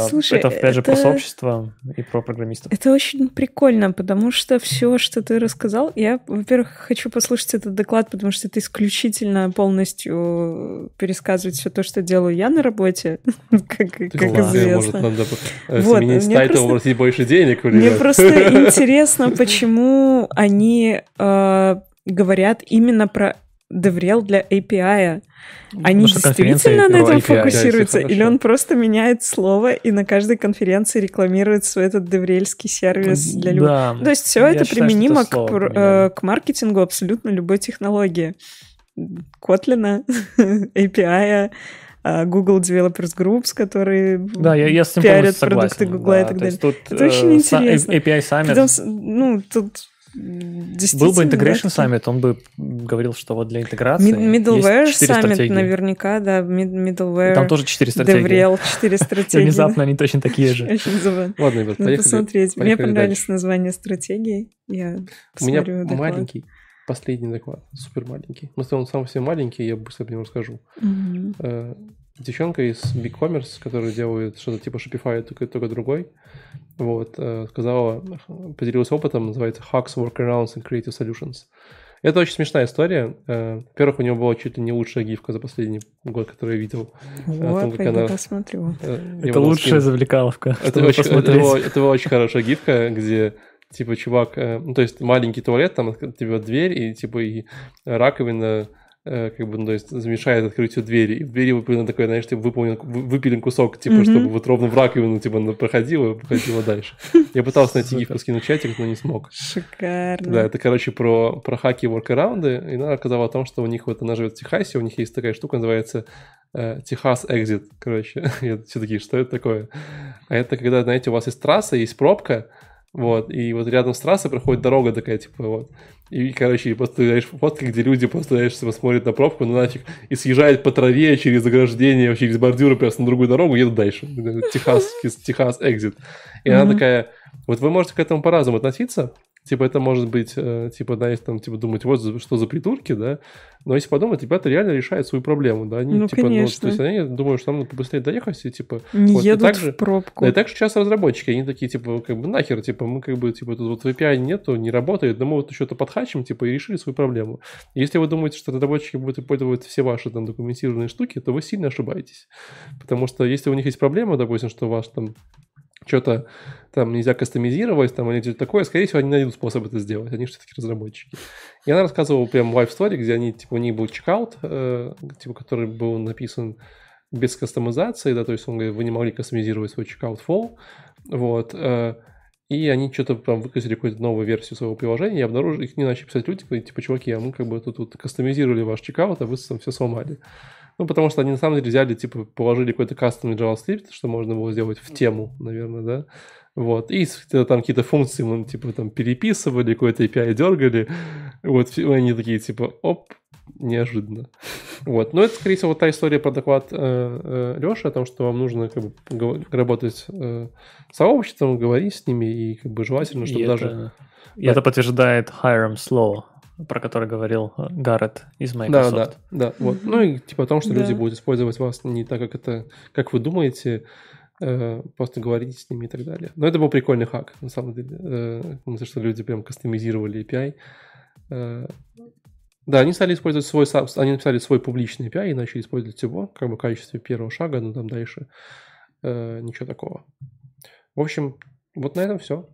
Слушай, это опять это... же про сообщество и про программистов. Это очень прикольно, потому что все, что ты рассказал, я, во-первых, хочу послушать этот доклад, потому что это исключительно полностью пересказывать все то, что делаю я на работе, как, как известно. Может, надо э, вот, сменить title, просто... больше денег. Мне просто интересно, почему они э, говорят именно про DevRel для API. Они действительно на этом API, фокусируются, да, или он просто меняет слово и на каждой конференции рекламирует свой этот деврельский сервис для любых. Да, То есть все это считаю, применимо это к, э, к маркетингу абсолютно любой технологии. Kotlin, API, а, Google Developers Groups, которые да, я, я с пиарят продукты Google да, и так далее. Тут, это очень э, интересно. API Summit. Потом, ну, тут был бы Integration Summit, он бы говорил, что вот для интеграции Middleware есть Summit стратегии. наверняка, да, middleware. Там тоже четыре стратегии. DevRel, четыре стратегии. Внезапно они точно такие же. Очень забавно. Ладно, ребят, поехали. посмотреть. Мне понравились названия стратегий. Я У меня маленький последний доклад, супер маленький. Мы он сам все маленький, я быстро по нему расскажу. Э, Девчонка из BigCommerce, которая делает что-то типа Shopify, только, только другой, вот, э, сказала, поделилась опытом, называется Hacks, Workarounds and Creative Solutions. Это очень смешная история. Э, Во-первых, у него была чуть ли не лучшая гифка за последний год, которую я видел. Вот, том, пойду она- посмотрю. Э, я Это лучшая скину. завлекаловка. Это очень, это, посмотреть. была, это была очень хорошая гифка, где типа чувак, э, ну то есть маленький туалет, там типа дверь и типа и раковина э, как бы, ну, то есть замешает открытию двери. И в двери выполнен такой, знаешь, типа выполнен, вы- выпилен кусок, типа, Мгм. чтобы вот ровно в раковину, типа, она проходила проходила дальше. Я пытался найти скинуть в чатик, но не смог. Шикарно. Да, это, короче, про, про хаки и воркараунды. И она рассказала о том, что у них вот она живет в Техасе, у них есть такая штука, называется э, Техас Экзит, короче. Я все такие, что это такое? А это когда, знаете, у вас есть трасса, есть пробка, вот, и вот рядом с трассой проходит дорога такая, типа, вот. И, короче, просто, знаешь, фотки, где люди просто, знаешь, типа, смотрят на пробку, ну нафиг, и съезжают по траве через ограждение, через бордюры просто на другую дорогу, едут дальше. Техас, Техас Экзит. И она такая, вот вы можете к этому по-разному относиться, Типа это может быть, э, типа, знаешь, там, типа, думать, вот что за придурки, да, но если подумать, ребята реально решают свою проблему, да, они, Ну, типа, конечно. то есть они думают, что нам надо побыстрее доехать, и, типа, Не вот, и едут так же- в пробку. да, и так же сейчас разработчики, они такие, типа, как бы нахер, типа, мы как бы, типа, тут вот API нету, не работает, но мы вот что-то подхачим, типа, и решили свою проблему. Если вы думаете, что разработчики будут использовать все ваши там документированные штуки, то вы сильно ошибаетесь. Потому что если у них есть проблема, допустим, что ваш там что-то там нельзя кастомизировать, там или что-то такое, скорее всего, они найдут способ это сделать. Они же все-таки разработчики. И она рассказывала прям live story, где они, типа, у них был чекаут, э, типа, который был написан без кастомизации, да, то есть он говорит, вы не могли кастомизировать свой чекаут фол, вот, э, и они что-то там выкатили какую-то новую версию своего приложения и обнаружили, их не начали писать люди, говорят, типа, чуваки, а мы как бы тут вот кастомизировали ваш чекаут, а вы там все сломали. Ну, потому что они на самом деле взяли, типа, положили какой-то кастомный JavaScript, что можно было сделать в тему, наверное, да. Вот, и с- там какие-то функции мы, типа, там переписывали, какой-то API дергали. Вот, они такие, типа, оп, неожиданно. Вот, но это, скорее всего, вот та история про доклад Леши о том, что вам нужно как бы работать э, с сообществом, говорить с ними, и как бы желательно, чтобы И даже... это, это подтверждает Hiram Slow, про который говорил э, Гаррет из Да, Microsoft. да, да. Вот. Ну и типа о том, что Да. люди будут использовать вас не так, как это, как вы думаете, э, просто говорите с ними и так далее. Но это был прикольный хак, на самом деле. Э, потому что люди прям кастомизировали API. Э, да, они стали использовать свой, они написали свой публичный API и начали использовать его как бы в качестве первого шага, но там дальше э, ничего такого. В общем, вот на этом все.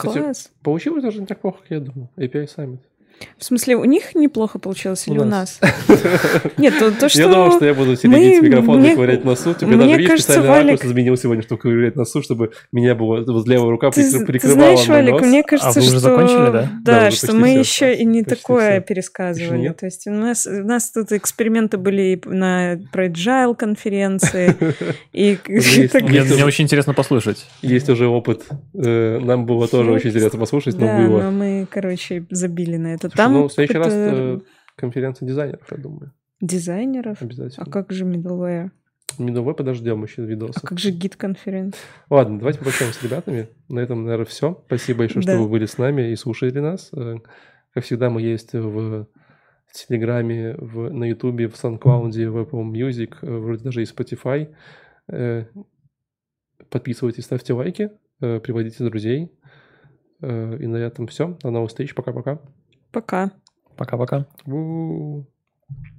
Класс. Получилось даже не так плохо, как я думал. API Summit. В смысле, у них неплохо получилось или У нас. Нет, то, то, что... Я думал, что я буду середить микрофон и ковырять носу. Тебе мне даже видишь, кажется, специально Валик- ракурс изменил сегодня, чтобы ковырять носу, чтобы меня было вот левая рука Ты, прикры- ты прикрывала знаешь, на Валик, нос. мне кажется, вы уже что... закончили, да? Да, уже что мы еще и не такое пересказывали. То есть у нас, у нас тут эксперименты были и на про agile конференции, и Мне, очень интересно послушать. Есть уже опыт. Э, Нам было тоже очень интересно послушать, но было. мы, короче, забили на это. Слушай, Там ну, в следующий раз это э, конференция дизайнеров, я думаю. дизайнеров. А Обязательно. как же middleware? Миновой подождем еще А видосы. как же гид конференции? Ладно, давайте попрощаемся с ребятами. На этом, наверное, все. Спасибо большое, что Да. вы были с нами и слушали нас. Э, Как всегда, мы есть в Телеграме, в, на Ютубе, в SoundCloud, в Apple Music, э, вроде даже и Spotify. Подписывайтесь, ставьте лайки, приводите друзей. И на этом все. До новых встреч. Пока-пока. Пока. Пока-пока.